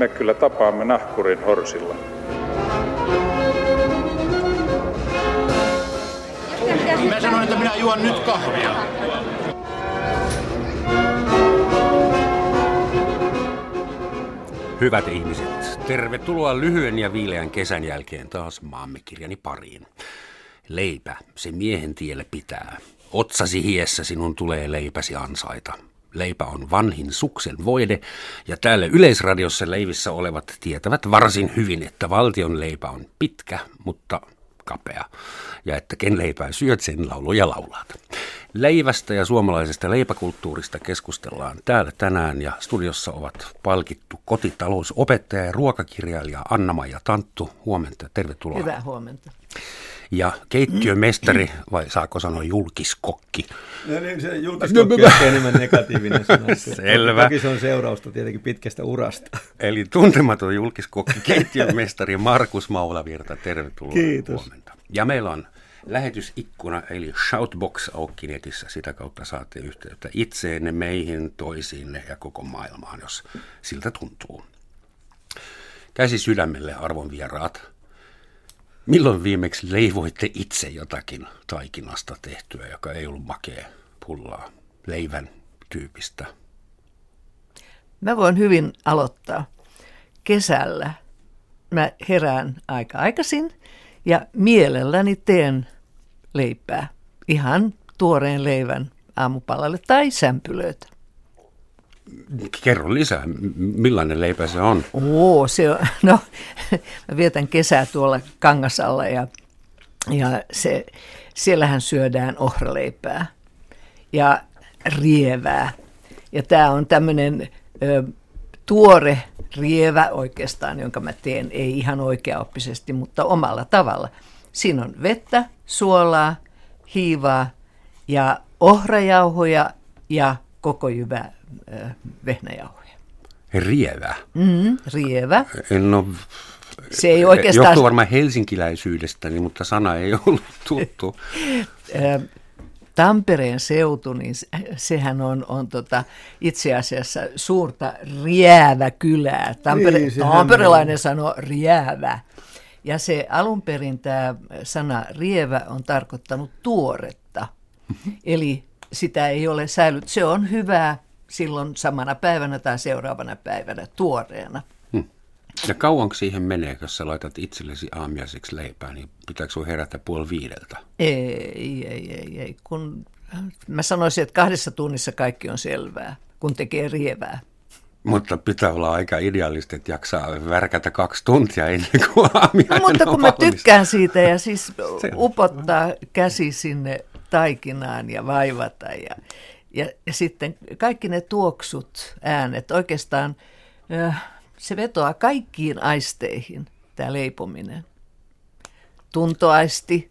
me kyllä tapaamme nahkurin horsilla. Mä sanoin, että minä juon nyt kahvia. Hyvät ihmiset, tervetuloa lyhyen ja viileän kesän jälkeen taas maamme kirjani pariin. Leipä, se miehen tielle pitää. Otsasi hiessä sinun tulee leipäsi ansaita. Leipä on vanhin suksen voide, ja täällä Yleisradiossa leivissä olevat tietävät varsin hyvin, että valtion leipä on pitkä, mutta kapea, ja että ken leipää syöt, sen lauluja laulaat. Leivästä ja suomalaisesta leipäkulttuurista keskustellaan täällä tänään, ja studiossa ovat palkittu kotitalousopettaja ja ruokakirjailija Anna-Maija Tanttu. Huomenta, tervetuloa. Hyvää huomenta ja keittiömestari, vai saako sanoa julkiskokki? No niin, se julkiskokki on enemmän negatiivinen sana. Selvä. Toki se on seurausta tietenkin pitkästä urasta. Eli tuntematon julkiskokki, keittiömestari Markus Maulavirta, tervetuloa. Kiitos. Huomenta. Ja meillä on lähetysikkuna, eli Shoutbox auki netissä. Sitä kautta saatte yhteyttä itseenne, meihin, toisiinne ja koko maailmaan, jos siltä tuntuu. Käsi sydämelle, arvon vieraat. Milloin viimeksi leivoitte itse jotakin taikinasta tehtyä, joka ei ollut makea pullaa, leivän tyypistä? Mä voin hyvin aloittaa. Kesällä mä herään aika aikaisin ja mielelläni teen leipää. Ihan tuoreen leivän aamupalalle tai sämpylöitä. Kerro lisää, millainen leipä se on? Oo, se on, no, mä vietän kesää tuolla Kangasalla ja, ja se, siellähän syödään ohraleipää ja rievää. Ja tämä on tämmöinen tuore rievä oikeastaan, jonka mä teen, ei ihan oikeaoppisesti, mutta omalla tavalla. Siinä on vettä, suolaa, hiivaa ja ohrajauhoja ja koko jyvä vehnäjauhoja. Rievä? Mm, rievä. En ole se ei oikeastaan... Johtuu varmaan helsinkiläisyydestäni, mutta sana ei ollut tuttu. Tampereen seutu, niin sehän on, on tota, itse asiassa suurta riäävä kylää. Tampere, niin, tamperelainen sanoo riäävä. Ja se alun perin tämä sana rievä on tarkoittanut tuoretta. Eli sitä ei ole säilyt. Se on hyvää silloin samana päivänä tai seuraavana päivänä tuoreena. Hmm. Ja kauanko siihen menee, jos sä laitat itsellesi aamiaiseksi leipää, niin pitääkö sun herätä puoli viideltä? Ei, ei, ei, ei. Kun mä sanoisin, että kahdessa tunnissa kaikki on selvää, kun tekee rievää. Mutta pitää olla aika idealista, että jaksaa värkätä kaksi tuntia ennen kuin aamiainen no, Mutta kun mä tykkään siitä ja siis upottaa käsi sinne taikinaan ja vaivata ja ja, ja sitten kaikki ne tuoksut, äänet, oikeastaan se vetoaa kaikkiin aisteihin, tämä leipominen. Tuntoaisti.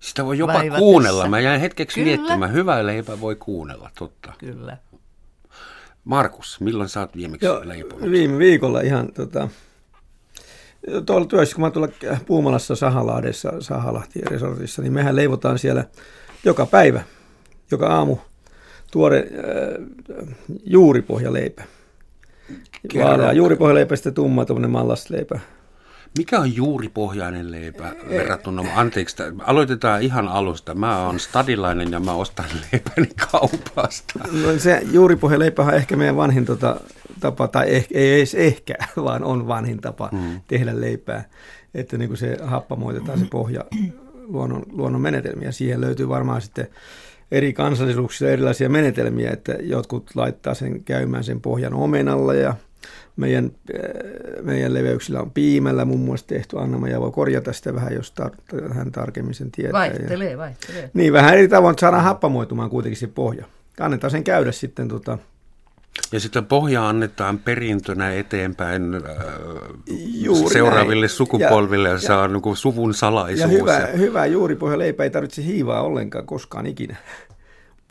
Sitä voi jopa vaivatessa. kuunnella. Mä jäin hetkeksi Kyllä. miettimään. Hyvää leipää voi kuunnella, totta. Kyllä. Markus, milloin sä oot viimeksi Joo, leiponut? Viime viikolla ihan tota, tuolla työssä, kun mä tuolla Puumalassa Sahalaadessa, Sahalahti resortissa, niin mehän leivotaan siellä joka päivä, joka aamu tuore äh, juuripohjaleipä. Vaalea juuripohjaleipä, sitten tumma tuommoinen mallasleipä. Mikä on juuripohjainen leipä verrattuna? Anteeksi, aloitetaan ihan alusta. Mä oon stadilainen ja mä ostan leipäni kaupasta. No se juuripohjaleipä on ehkä meidän vanhin tota, tapa, tai ehkä, ei edes ehkä, vaan on vanhin tapa hmm. tehdä leipää. Että niin kuin se happamoitetaan se pohja luonnon, luonnon menetelmiä. Siihen löytyy varmaan sitten eri kansallisuuksissa erilaisia menetelmiä, että jotkut laittaa sen käymään sen pohjan omenalla ja meidän, äh, meidän leveyksillä on piimällä muun muassa tehty. Anna-Maja voi korjata sitä vähän, jos tar- hän tarkemmin sen tietää. Vaihtelee, vaihtelee. Niin, vähän eri tavoin, että saadaan happamoitumaan kuitenkin se pohja. Annetaan sen käydä sitten tota, ja sitten pohja annetaan perintönä eteenpäin äh, Juuri seuraaville näin. sukupolville ja, ja se on niin suvun salaisuus. Ja hyvä, ja... hyvä juuripohjaleipä ei tarvitse hiivaa ollenkaan koskaan ikinä.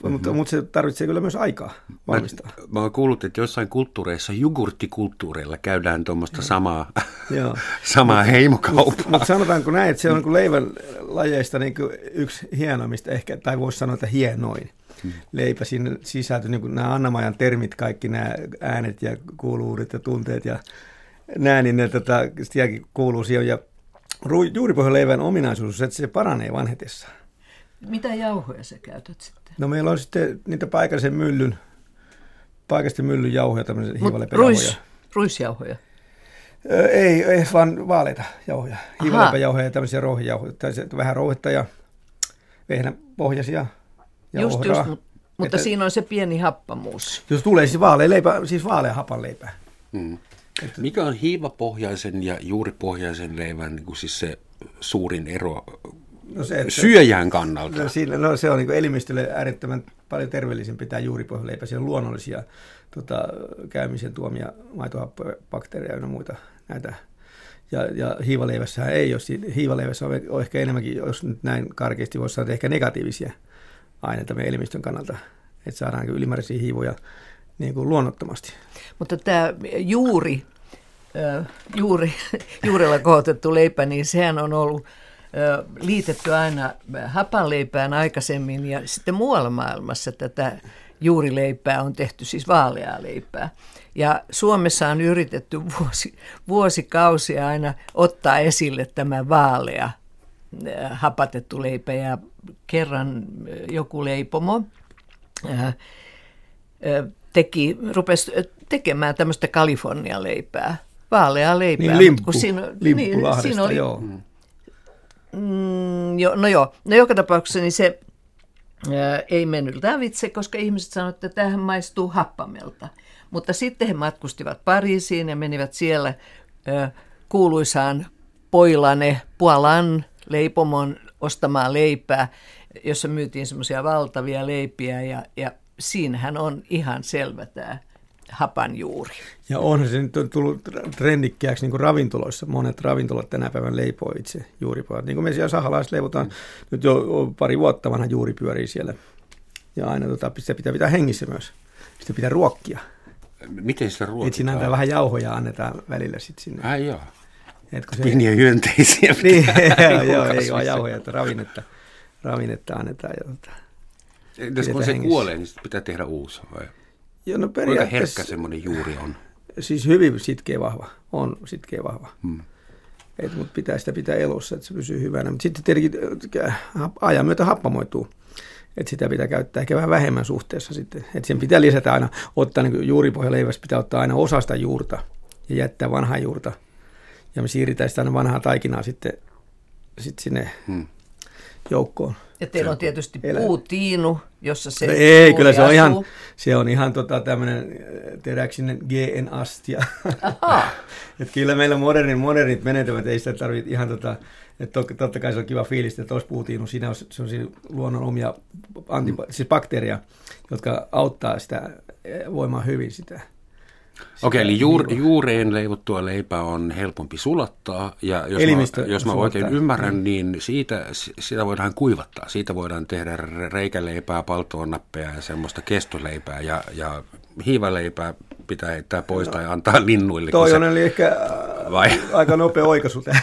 Mm-hmm. Mutta, mutta se tarvitsee kyllä myös aikaa valmistaa. Mä, mä oon kuullut, että jossain kulttuureissa, jogurttikulttuureilla käydään tuommoista samaa, samaa heimokauppaa. Mutta mut sanotaanko näin, että se on niin leivän lajeista niin yksi hienoimmista ehkä, tai voisi sanoa, että hienoin hmm. leipä. Siinä sisältyy niin nämä Annamajan termit, kaikki nämä äänet ja kuuluudet ja tunteet ja näin, niin ne, tota, sielläkin kuuluu siihen. Ja juuripohjaleivän ominaisuus on, että se paranee vanhetessa. Mitä jauhoja sä käytät sitten? No meillä on sitten niitä paikallisen myllyn, paikallisten myllyn jauhoja, tämmöisiä Mut hiivaleipäjauhoja. ruis, ruisjauhoja. Ei, ei, vaan vaaleita jauhoja. Aha. Hiivaleipäjauhoja ja tämmöisiä rouhijauhoja. Tai vähän rouhetta ja vehnäpohjaisia ja Just, ohraa. just, mut, mutta Että- siinä on se pieni happamuus. Jos tulee siis vaalea leipä, siis vaalea hapan leipä. Mm. Mikä on hiivapohjaisen ja juuripohjaisen leivän niin kuin siis se suurin ero No se, että, syöjän kannalta? no, siinä, no, se on niin elimistölle äärettömän paljon terveellisempi tämä juuripohjaleipä. Siellä on luonnollisia tota, käymisen tuomia maitohappoja, bakteereja ja muita näitä. Ja, ja hiivaleivässähän ei ole. Siinä- Hiivaleivässä on, on ehkä enemmänkin, jos nyt näin karkeasti voisi sanoa, ehkä negatiivisia aineita meidän elimistön kannalta. Että saadaan ylimääräisiä hiivoja niin kuin luonnottomasti. Mutta tämä juuri, juuri, juurella kohotettu leipä, niin sehän on ollut liitetty aina hapanleipään aikaisemmin ja sitten muualla maailmassa tätä juurileipää on tehty siis vaaleaa leipää. Ja Suomessa on yritetty vuosi, vuosikausia aina ottaa esille tämä vaalea hapatettu leipä ja kerran ö, joku leipomo ö, ö, teki, rupesi tekemään tämmöistä Kalifornian leipää, vaaleaa leipää. Niin limppu, kun siinä, Lahdesta, siinä oli, joo. Mm, jo, no joo, no joka tapauksessa niin se ää, ei mennyt lävitse, koska ihmiset sanoivat, että tämähän maistuu happamelta. Mutta sitten he matkustivat Pariisiin ja menivät siellä ää, kuuluisaan Poilane, Puolan leipomon ostamaan leipää, jossa myytiin semmoisia valtavia leipiä ja, ja siinähän on ihan selvä tämä hapanjuuri. Ja onhan se nyt on tullut trendikkääksi niin kuin ravintoloissa. Monet ravintolat tänä päivänä leipoo itse juuripojat. Niin kuin me siellä sahalaiset leivotaan mm. nyt jo pari vuotta vanha juuri pyörii siellä. Ja aina tota, sitä pitää pitää hengissä myös. Sitä pitää ruokkia. Miten sitä Et siinä antaa vähän jauhoja annetaan välillä sitten sinne. Ai joo. Et kun se, Pieniä hyönteisiä. niin, joo, joo, ei vaan jauhoja, että ravinnetta, ravinnetta annetaan. Ja, tota. Kun se kuolee, niin pitää tehdä uusi vai? ja no Kuinka herkkä semmoinen juuri on? siis hyvin sitkeä vahva. On sitkeä vahva. Hmm. Et, mutta pitää sitä pitää elossa, että se pysyy hyvänä. Mutta sitten tietenkin äh, ajan myötä happamoituu. Että sitä pitää käyttää ehkä vähän vähemmän suhteessa sitten. Että sen pitää lisätä aina, ottaa niin juuripohjaleivästä pitää ottaa aina osa sitä juurta ja jättää vanhaa juurta. Ja me siirretään sitä vanhaa taikinaa sitten, sitten sinne Hmm. joukkoon. Ja teillä on tietysti elä- puutiinu, jossa se No ei, kyllä se on ihan, asuu. se on ihan tota, tämmöinen teräksinen GN-astia. Ahaa. Et kyllä meillä modernin, modernit menetelmät, ei sitä tarvitse ihan tota, että to, totta kai se on kiva fiilis, että olisi puutiinu, siinä on sellaisia luonnon omia antipa- siis bakteereja, jotka auttaa sitä eh, voimaa hyvin sitä. Okei, eli juur, juureen leivottua leipää on helpompi sulattaa, ja jos mä, jos mä oikein ymmärrän, mm. niin siitä, sitä voidaan kuivattaa. Siitä voidaan tehdä re- reikäleipää, paltoonnappeja ja semmoista kestoleipää, ja, ja hiivaleipää pitää heittää pois tai antaa linnuille. Toi se- on eli ehkä Vai? Aika nopea oikaisu tämä.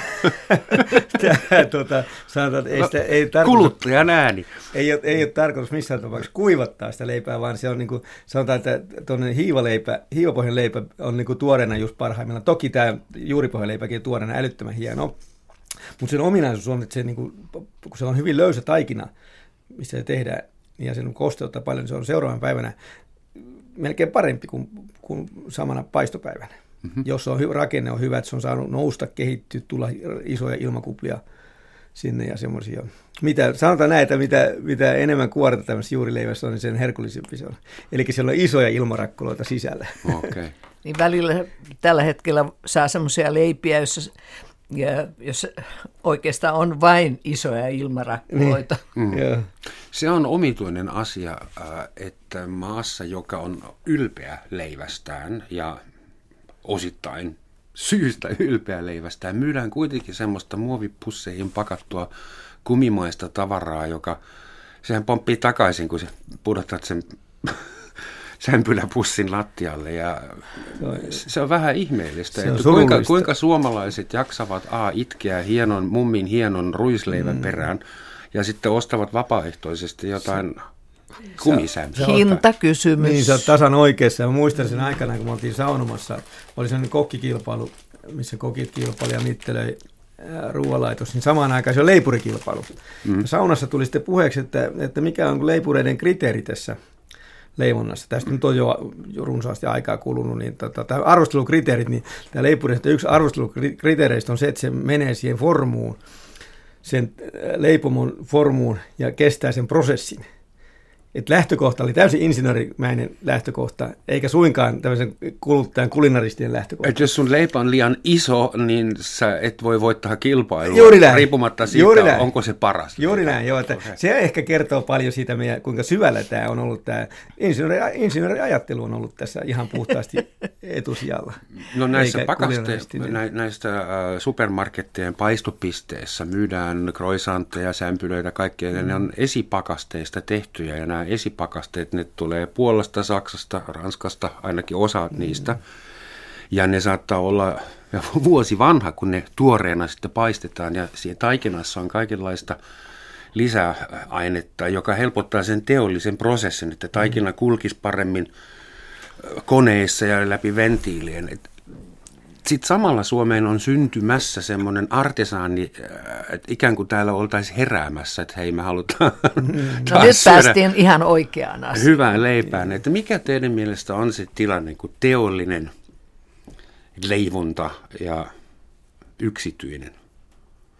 Tota, sanotaan, että ei, sitä, ei tarkoita, Kuluttajan ääni. ei, ole, ei ole tarkoitus missään tapauksessa kuivattaa sitä leipää, vaan se on niin kuin, sanotaan, että tuonne hiivaleipä, hiivapohjan leipä on niin kuin tuoreena just parhaimmillaan. Toki tämä juuripohjan leipäkin on tuoreena älyttömän hieno, mutta sen ominaisuus on, että se, niin kuin, kun se on hyvin löysä taikina, missä se tehdään, ja sen kosteutta paljon, niin se on seuraavan päivänä melkein parempi kuin, kuin samana paistopäivänä. Mm-hmm. Jos on hy- rakenne on hyvä, että se on saanut nousta, kehittyä, tulla isoja ilmakuplia sinne ja semmoisia. Mitä, sanotaan näin, että mitä, mitä enemmän kuorta tämmöisessä juurileivässä on, niin sen herkullisempi se on. Eli siellä on isoja ilmarakkuloita sisällä. Okei. Okay. Niin välillä tällä hetkellä saa semmoisia leipiä, jossa, ja, jossa oikeastaan on vain isoja ilmarakkuloita. Mm. Joo. Se on omituinen asia, äh, että maassa, joka on ylpeä leivästään ja osittain syystä ylpeä leivästään, myydään kuitenkin semmoista muovipusseihin pakattua kumimaista tavaraa, joka sehän pomppii takaisin, kun sä pudotat sen sämpyläpussin lattialle ja se on vähän ihmeellistä, Se on että kuinka, surullista. kuinka suomalaiset jaksavat A itkeä hienon, mummin hienon ruisleivän mm. perään ja sitten ostavat vapaaehtoisesti jotain kumisämpyä. Hintakysymys. Niin, sä oot tasan oikeassa. Mä muistan sen aikana, kun me oltiin saunomassa, oli sellainen kokkikilpailu missä kokit kilpailivat ja mittelöi ruoalaitos, niin samaan aikaan se on leipurikilpailu. Mm. saunassa tuli sitten puheeksi, että, että mikä on leipureiden kriteeri tässä leivonnassa. Tästä nyt on jo, jo runsaasti aikaa kulunut, niin tota, tämä arvostelukriteerit, niin tämä leipurista yksi arvostelukriteereistä on se, että se menee siihen formuun, sen leipomon formuun ja kestää sen prosessin että lähtökohta oli täysin insinöörimäinen lähtökohta, eikä suinkaan tämmöisen kuluttajan kulinaristien lähtökohta. Et jos sun leipä on liian iso, niin sä et voi voittaa kilpailua, Juuri näin. riippumatta siitä, Juuri näin. onko se paras. Juuri näin, joo. Että okay. Se ehkä kertoo paljon siitä, meidän, kuinka syvällä tämä on ollut, tämä insinööri, insinööriajattelu on ollut tässä ihan puhtaasti etusijalla. No näissä pakasteissa, nä, näistä äh, supermarkettien paistopisteissä myydään croissantteja, sämpylöitä, kaikkea, mm. ne on esipakasteista tehtyjä ja nämä esipakasteet, ne tulee Puolasta, Saksasta, Ranskasta, ainakin osa mm. niistä. Ja ne saattaa olla vuosi vanha, kun ne tuoreena sitten paistetaan ja siinä taikinassa on kaikenlaista lisäainetta, joka helpottaa sen teollisen prosessin, että taikina kulkisi paremmin koneissa ja läpi ventiilien sitten samalla Suomeen on syntymässä semmoinen artesaani, äh, että ikään kuin täällä oltaisiin heräämässä, että hei me halutaan mm. No nyt päästiin ihan oikeaan asiaan. Hyvään leipään. Että mikä teidän mielestä on se tilanne, kun teollinen leivonta ja yksityinen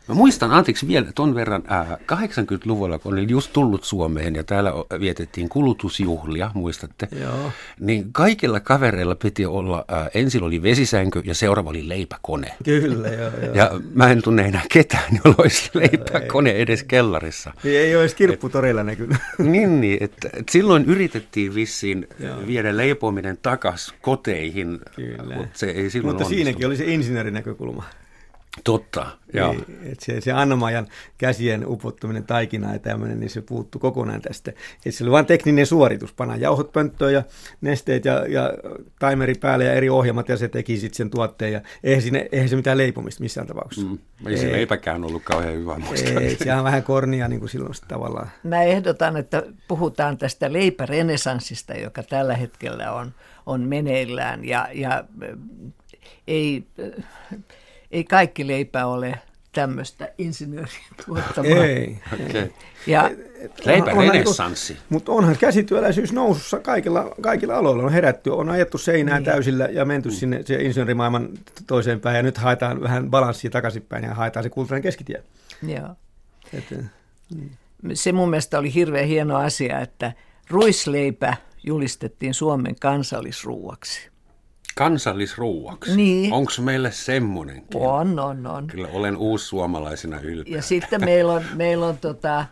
Mä muistan, anteeksi vielä ton verran, äh, 80-luvulla, kun olin just tullut Suomeen ja täällä vietettiin kulutusjuhlia, muistatte? Joo. Niin kaikilla kavereilla piti olla, äh, ensin oli vesisänky ja seuraava oli leipäkone. Kyllä, joo, joo. Ja mä en tunne enää ketään, jolla olisi leipäkone edes kellarissa. Ei, ei olisi kirpputorilla näkynyt. niin, niin että, että silloin yritettiin vissiin joo. viedä leipominen takas koteihin, Kyllä. mutta se ei silloin Mutta siinäkin oli se insinöörinäkökulma. Totta, joo. Niin, että se, se Annamajan käsien upottuminen taikinaan ja tämmöinen, niin se puuttu kokonaan tästä. Et se oli vain tekninen suoritus, pana jauhot pönttöön ja nesteet ja, ja timeri päälle ja eri ohjelmat ja se teki sitten sen tuotteen. Ja eihän, siinä, eihän se mitään leipomista missään tapauksessa. Mm, ei se leipäkään ollut kauhean hyvä muista. Ei, se on vähän kornia niin kuin silloin tavallaan. Mä ehdotan, että puhutaan tästä leipärenesanssista, joka tällä hetkellä on, on meneillään ja, ja ei ei kaikki leipä ole tämmöistä insinöörin tuottamaa. Ei. Okay. Ja, Leipä on, renessanssi. Mutta onhan käsityöläisyys nousussa kaikilla, kaikilla aloilla. On herätty, on ajettu seinään niin. täysillä ja menty mm. sinne se insinöörimaailman toiseen päin. Ja nyt haetaan vähän balanssia takaisinpäin ja haetaan se kulttuurinen keskitie. Joo. Et, mm. Se mun mielestä oli hirveän hieno asia, että ruisleipä julistettiin Suomen kansallisruuaksi kansallisruuaksi. Niin. Onko meille semmoinenkin? On, on, on. Kyllä olen uussuomalaisena ylpeä. Ja sitten meillä on, meillä on tota,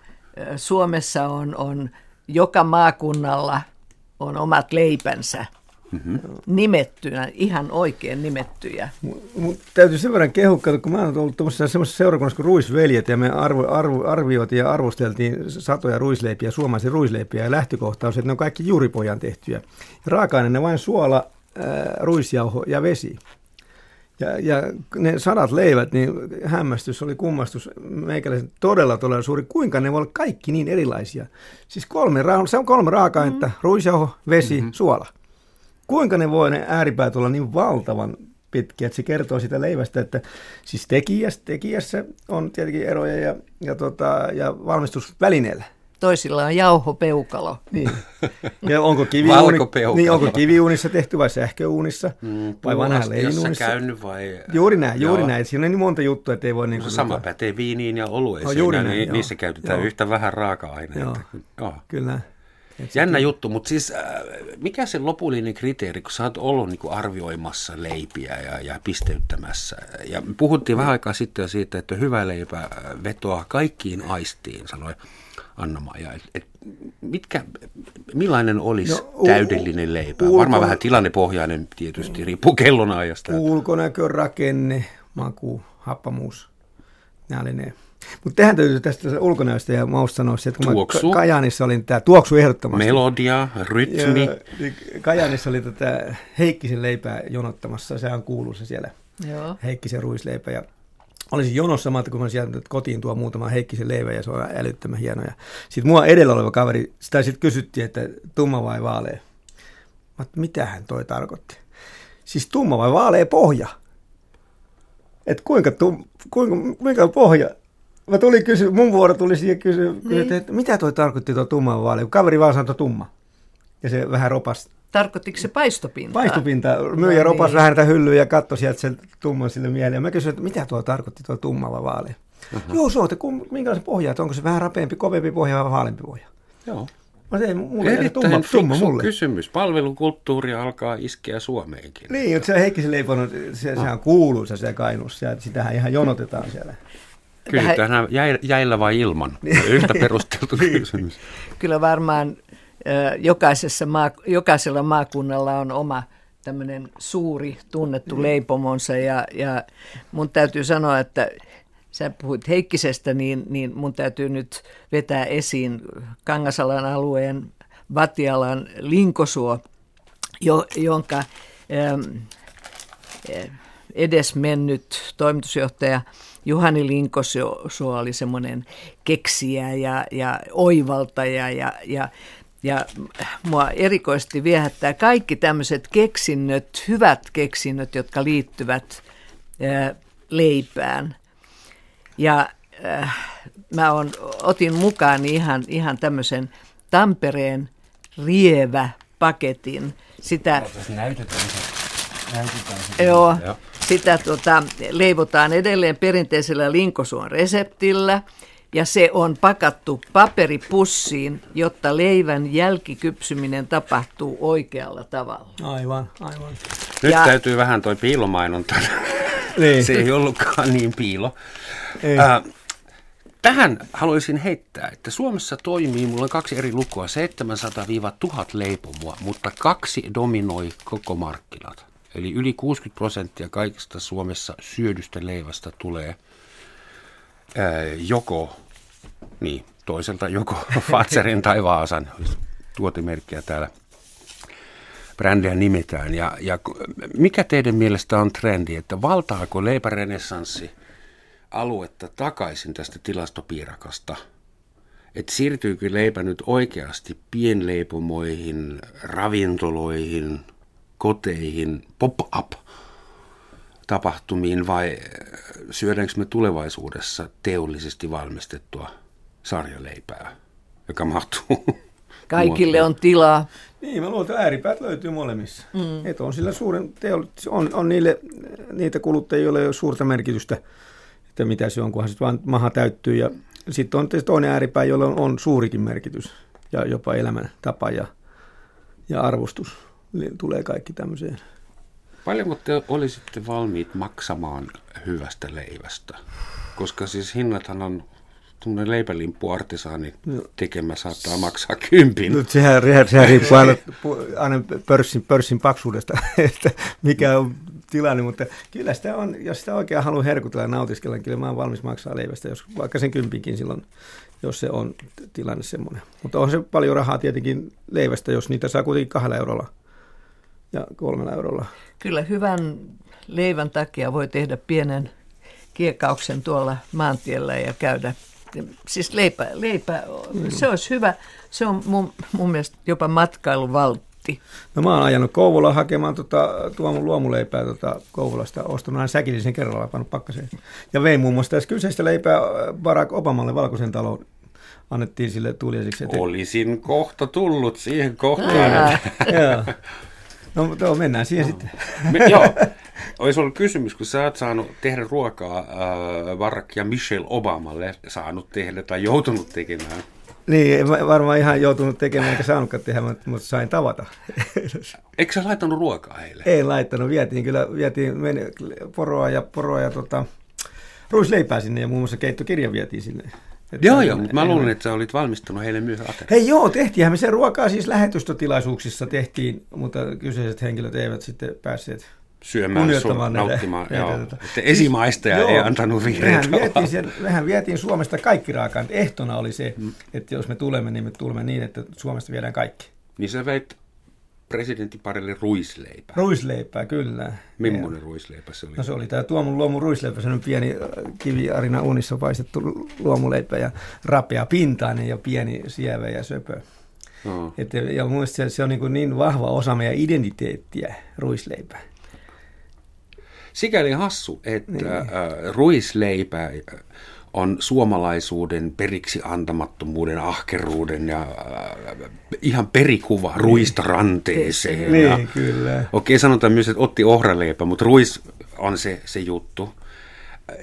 Suomessa on, on joka maakunnalla on omat leipänsä. Mm-hmm. nimettynä, ihan oikein nimettyjä. Mut täytyy sen verran kehukkaa, kun mä oon ollut semmoisessa seurakunnassa kuin Ruisveljet, ja me arvo, arvo, arvioitiin ja arvosteltiin satoja ruisleipiä, suomalaisia ruisleipiä, ja lähtökohta on se, että ne on kaikki juuripojan tehtyjä. Raaka-aineena vain suola, ruisjauho ja vesi. Ja, ja ne sadat leivät, niin hämmästys oli kummastus meikäläisen todella todella suuri, kuinka ne voi olla kaikki niin erilaisia. Siis kolme, se on kolme raaka-ainetta, mm-hmm. ruisjauho, vesi, mm-hmm. suola. Kuinka ne voi ne ääripäät olla niin valtavan pitkiä, että se kertoo sitä leivästä, että siis tekijässä, tekijässä on tietenkin eroja ja, ja, tota, ja valmistusvälineellä toisilla on jauhopeukalo. Niin. Ja onko kiviuuni, niin, onko kiviuunissa tehty vai sähköuunissa mm, vai vanha leivinuunissa? käynyt vai... Juuri näin, juuri Joo. näin. Siinä on niin monta juttua, että ei voi... Niin kuin, sama tuota... pätee viiniin ja olueeseen. No, juuri näin, niissä käytetään Joo. yhtä vähän raaka-aineita. Joo. Joo. Kyllä. Et Jännä juttu, mutta siis äh, mikä se lopullinen kriteeri, kun sä oot ollut niin arvioimassa leipiä ja, ja pisteyttämässä. Ja puhuttiin vähän aikaa sitten siitä, että hyvä leipä vetoaa kaikkiin aistiin, sanoi Anna-Maja. Et, et mitkä, millainen olisi no, täydellinen leipä? Ulko... Varmaan vähän tilannepohjainen tietysti, riippuu kellonajasta. Ulkonäkö, rakenne, maku, happamuus. Nämä oli ne. Mutta tehän täytyy tästä ulkonäöstä ja mausta sanoa että kun tuoksu. Mä Kajaanissa olin tämä tuoksu ehdottomasti. Melodia, rytmi. Ja, niin Kajaanissa oli tätä Heikkisen leipää jonottamassa, sehän kuuluu se siellä. Joo. Heikkisen ruisleipä ja olisin jonossa, mä kun mä sieltä kotiin tuo muutama Heikkisen leivä ja se on älyttömän hieno. Ja sitten mua edellä oleva kaveri, sitä sitten kysyttiin, että tumma vai vaalea. Mä mitähän toi tarkoitti? Siis tumma vai vaalea pohja? että kuinka, tum, kuinka, on pohja. Mä tulin kysy, mun vuoro tuli siihen kysyä, niin. että mitä toi tarkoitti tuo tumma vaali, kun kaveri vaan sanoi tumma. Ja se vähän ropas. Tarkoittiko se paistopintaa? Paistopinta. Myyjä no, ropas niin. vähän näitä hyllyä ja katsoi sieltä sen tumman sille mieleen. Mä kysyin, että mitä tuo tarkoitti tuo tumma vaali. Uh-huh. Joo, se on, että minkälainen pohja, että onko se vähän rapeampi, kovempi pohja vai vaalempi pohja. Joo. Mä tein, mulle Erittäin tumma, tumma mulle. kysymys. Palvelukulttuuri alkaa iskeä Suomeenkin. Niin, mutta se Heikkisen leiponut, se, no. sehän kuuluisa se kainussa, ja sitähän ihan jonotetaan siellä. Kyllä, tähän jäillä vai ilman? Yhtä perusteltu niin. kysymys. Kyllä varmaan jokaisessa maa, jokaisella maakunnalla on oma tämmöinen suuri tunnettu leipomonsa ja, ja mun täytyy sanoa, että sä puhuit Heikkisestä, niin, niin mun täytyy nyt vetää esiin Kangasalan alueen Vatialan Linkosuo, jo, jonka ähm, edesmennyt toimitusjohtaja Juhani Linkosuo oli semmoinen keksiä ja, ja oivaltaja ja, ja ja mua erikoisesti viehättää kaikki tämmöiset keksinnöt, hyvät keksinnöt, jotka liittyvät ää, leipään. Ja äh, mä on, otin mukaan ihan, ihan tämmöisen Tampereen rievä paketin. Sitä, näytetään Näytetään Joo, Joo. Sitä tota, leivotaan edelleen perinteisellä linkosuon reseptillä ja se on pakattu paperipussiin, jotta leivän jälkikypsyminen tapahtuu oikealla tavalla. Aivan, aivan. Nyt ja, täytyy vähän toi piilomainonta. niin. Se ei ollutkaan niin piilo. Ei. Äh, tähän haluaisin heittää, että Suomessa toimii, mulla on kaksi eri lukua, 700-1000 leipomoa, mutta kaksi dominoi koko markkinat. Eli yli 60 prosenttia kaikista Suomessa syödystä leivästä tulee ää, joko niin, toiselta joko Fatserin tai Vaasan tuotimerkkiä täällä brändiä nimetään. Ja, ja mikä teidän mielestä on trendi, että valtaako leipärenessanssi aluetta takaisin tästä tilastopiirakasta? Että siirtyykö leipä nyt oikeasti pienleipomoihin, ravintoloihin, koteihin, pop-up tapahtumiin vai syödäänkö me tulevaisuudessa teollisesti valmistettua sarjaleipää, joka mahtuu Kaikille on tilaa. Niin, mä luulen, että ääripäät löytyy molemmissa. Mm. Että on sillä suuren teoll- on, on niille, niitä kuluttajia, joilla ei ole suurta merkitystä, että mitä se on, kunhan sitten vaan maha täyttyy. Ja sitten on toinen ääripää, jolla on, on suurikin merkitys ja jopa elämäntapa ja, ja arvostus. Eli tulee kaikki tämmöiseen. Paljonko te olisitte valmiit maksamaan hyvästä leivästä? Koska siis hinnathan on tuommoinen leipälimppu artisaani no. tekemä saattaa maksaa kympin. No, sehän, sehän riippuu aina, aina pörssin, pörssin paksuudesta, että mikä on tilanne, mutta kyllä sitä on, jos sitä oikein haluaa herkutella ja nautiskella, niin kyllä mä oon valmis maksaa leivästä, jos vaikka sen kympinkin silloin, jos se on tilanne semmoinen. Mutta on se paljon rahaa tietenkin leivästä, jos niitä saa kuitenkin kahdella eurolla ja kolmella eurolla. Kyllä hyvän leivän takia voi tehdä pienen kiekauksen tuolla maantiellä ja käydä siis leipä, leipä mm. se olisi hyvä. Se on mun, mun mielestä jopa matkailuvaltti. No mä oon ajanut Kouvola hakemaan tota, mun luomuleipää tota, Kouvolasta, ostanut aina säkillisen kerralla, pannut pakkaseen. Ja vein muun muassa tässä kyseistä leipää Barack Obamalle valkoisen talon annettiin sille tuliaisiksi. Olisin kohta tullut siihen kohtaan. Joo. No, mutta mennään siihen sitten. Me, joo, olisi ollut kysymys, kun sä oot saanut tehdä ruokaa äh, Barack ja Michelle Obamalle, saanut tehdä tai joutunut tekemään. Niin, varmaan ihan joutunut tekemään, eikä saanutkaan tehdä, mutta sain tavata. Eikö sä laittanut ruokaa heille? Ei laittanut, vietiin kyllä, vietiin poroa ja, poroa ja tota, ruisleipää sinne ja muun muassa keittokirja vietiin sinne. Että joo, joo, mutta mä luulen, että sä olit valmistunut heille myös ateria. Hei joo, tehtiinhän me sen ruokaa siis lähetystötilaisuuksissa tehtiin, mutta kyseiset henkilöt eivät sitten päässeet syömään, sun, nauttimaan. Näitä, joo. Näitä, että esimaistaja joo, ei antanut vihreitä mehän vietiin, sen, mehän vietiin Suomesta kaikki raaka Ehtona oli se, mm. että jos me tulemme, niin me tulemme niin, että Suomesta viedään kaikki. Niin sä veit presidenttiparille ruisleipää. Ruisleipää, kyllä. Millainen ruisleipä se oli? No se oli tämä Tuomun luomu ruisleipä, se on pieni äh, kiviarina unissa paistettu luomuleipä ja rapea pintainen ja pieni sievä ja söpö. No. Et, ja mun se, se on niin, niin vahva osa meidän identiteettiä, ruisleipä. sikäli hassu, että niin. äh, ruisleipä on suomalaisuuden periksi antamattomuuden, ahkeruuden ja äh, ihan perikuva niin. ruista ranteeseen. Niin, ja, kyllä. Okei, sanotaan myös, että otti ohraleipä, mutta ruis on se, se juttu.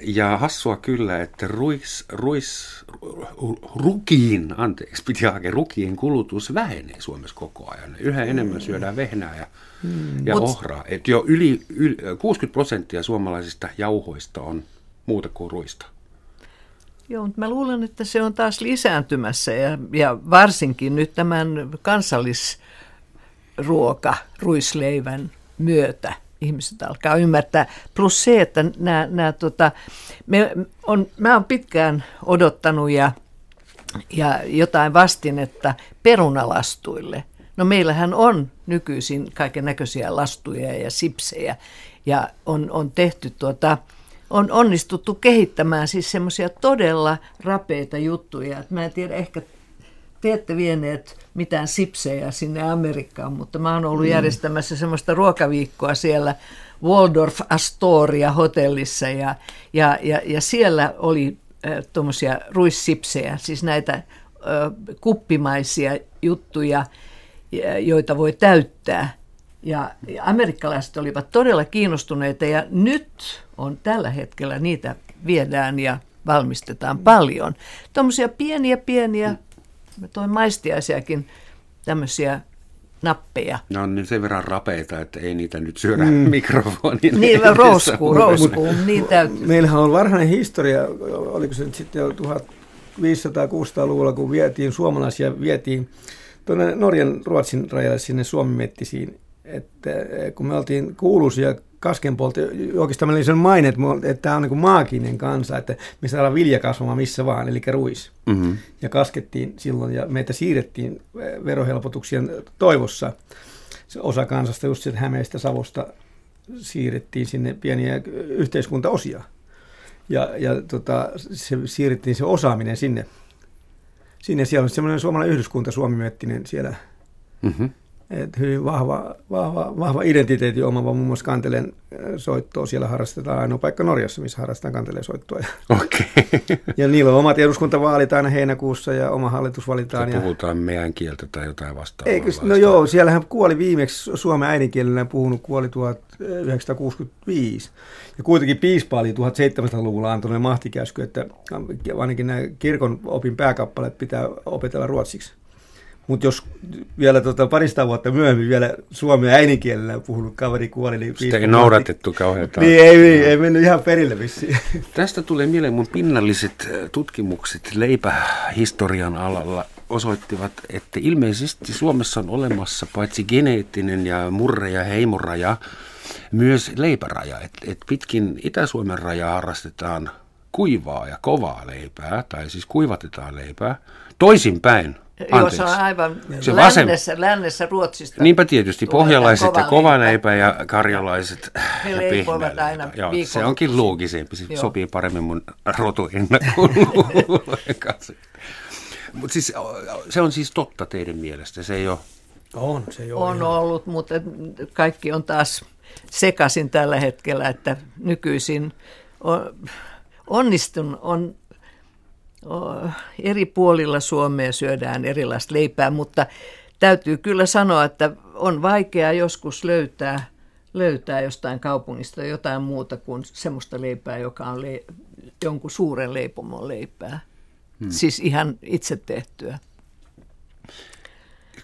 Ja hassua kyllä, että ruis, ruis, rukiin, anteeksi, piti hakea, rukiin kulutus vähenee Suomessa koko ajan. Yhä enemmän syödään vehnää ja, hmm. ja ohraa. Et jo yli, yli 60 prosenttia suomalaisista jauhoista on muuta kuin ruista. Joo, mutta mä luulen, että se on taas lisääntymässä ja, ja varsinkin nyt tämän kansallisruoka, ruisleivän myötä ihmiset alkaa ymmärtää. Plus se, että nämä, nämä tota, me on, mä olen pitkään odottanut ja, ja jotain vastinetta perunalastuille. No meillähän on nykyisin kaiken näköisiä lastuja ja sipsejä ja on, on tehty tuota, on onnistuttu kehittämään siis semmoisia todella rapeita juttuja. Et mä en tiedä, ehkä te ette vieneet mitään sipsejä sinne Amerikkaan, mutta mä oon ollut mm. järjestämässä semmoista ruokaviikkoa siellä Waldorf Astoria hotellissa ja, ja, ja, ja siellä oli äh, tuommoisia ruissipsejä, siis näitä äh, kuppimaisia juttuja, joita voi täyttää. Ja, ja amerikkalaiset olivat todella kiinnostuneita ja nyt on tällä hetkellä niitä viedään ja valmistetaan paljon. Tuommoisia pieniä pieniä, mä toin maistiaisiakin, tämmöisiä nappeja. Ne on niin sen verran rapeita, että ei niitä nyt syödä mm. mikrofonin. Niin, rouskuun, rouskuun, niin täytyy. Meillähän on varhainen historia, oliko se nyt sitten jo 1500-1600-luvulla, kun vietiin, suomalaisia vietiin tuonne Norjan Ruotsin rajalle sinne Suomi-mettisiin että kun me oltiin kuuluisia kaskenpolta, oikeastaan meillä oli sen maine, että, että tämä on niin maaginen kansa, että me saadaan vilja kasvamaan missä vaan, eli ruis. Mm-hmm. Ja kaskettiin silloin ja meitä siirrettiin verohelpotuksien toivossa. Se osa kansasta just sieltä Hämeestä Savosta siirrettiin sinne pieniä yhteiskuntaosia. Ja, ja tota, se siirrettiin se osaaminen sinne. Sinne siellä on semmoinen suomalainen yhdyskunta, Suomi-Mettinen siellä. Mm-hmm et hyvin vahva, vahva, vahva identiteetti omava muun muassa kantelen soittoa. Siellä harrastetaan ainoa paikka Norjassa, missä harrastetaan kanteleen soittoa. Okay. ja niillä on omat eduskuntavaalit aina heinäkuussa ja oma hallitus valitaan. Ja... puhutaan meidän kieltä tai jotain vastaavaa. Eikö, no joo, siellähän kuoli viimeksi suomen äidinkielellä puhunut kuoli 1965. Ja kuitenkin piispa oli 1700-luvulla antanut mahtikäsky, että ainakin nämä kirkon opin pääkappaleet pitää opetella ruotsiksi. Mutta jos vielä tota, parista vuotta myöhemmin vielä suomea äidinkielellä puhunut kaveri kuoli, niin... Sitä ei noudatettu kauhean Niin, ei, ei, ei mennyt ihan perille vissiin. Tästä tulee mieleen mun pinnalliset äh, tutkimukset leipähistorian alalla osoittivat, että ilmeisesti Suomessa on olemassa paitsi geneettinen ja murre- ja heimoraja, myös leipäraja. Et, et pitkin Itä-Suomen rajaa harrastetaan kuivaa ja kovaa leipää, tai siis kuivatetaan leipää. Toisinpäin Joo, se on aivan se lännessä, lännessä Ruotsista. Niinpä tietysti, pohjalaiset kova ja kova ja karjalaiset He ja aina Joo, Se onkin loogisempi, se Joo. sopii paremmin mun rotuennakkoon kanssa. Mutta siis, se on siis totta teidän mielestä, se ei ole... On, se ei ole On ihan. ollut, mutta kaikki on taas sekaisin tällä hetkellä, että nykyisin on, onnistun, on eri puolilla Suomea syödään erilaista leipää, mutta täytyy kyllä sanoa, että on vaikeaa joskus löytää, löytää jostain kaupungista jotain muuta kuin semmoista leipää, joka on le- jonkun suuren leipomon leipää. Hmm. Siis ihan itse tehtyä.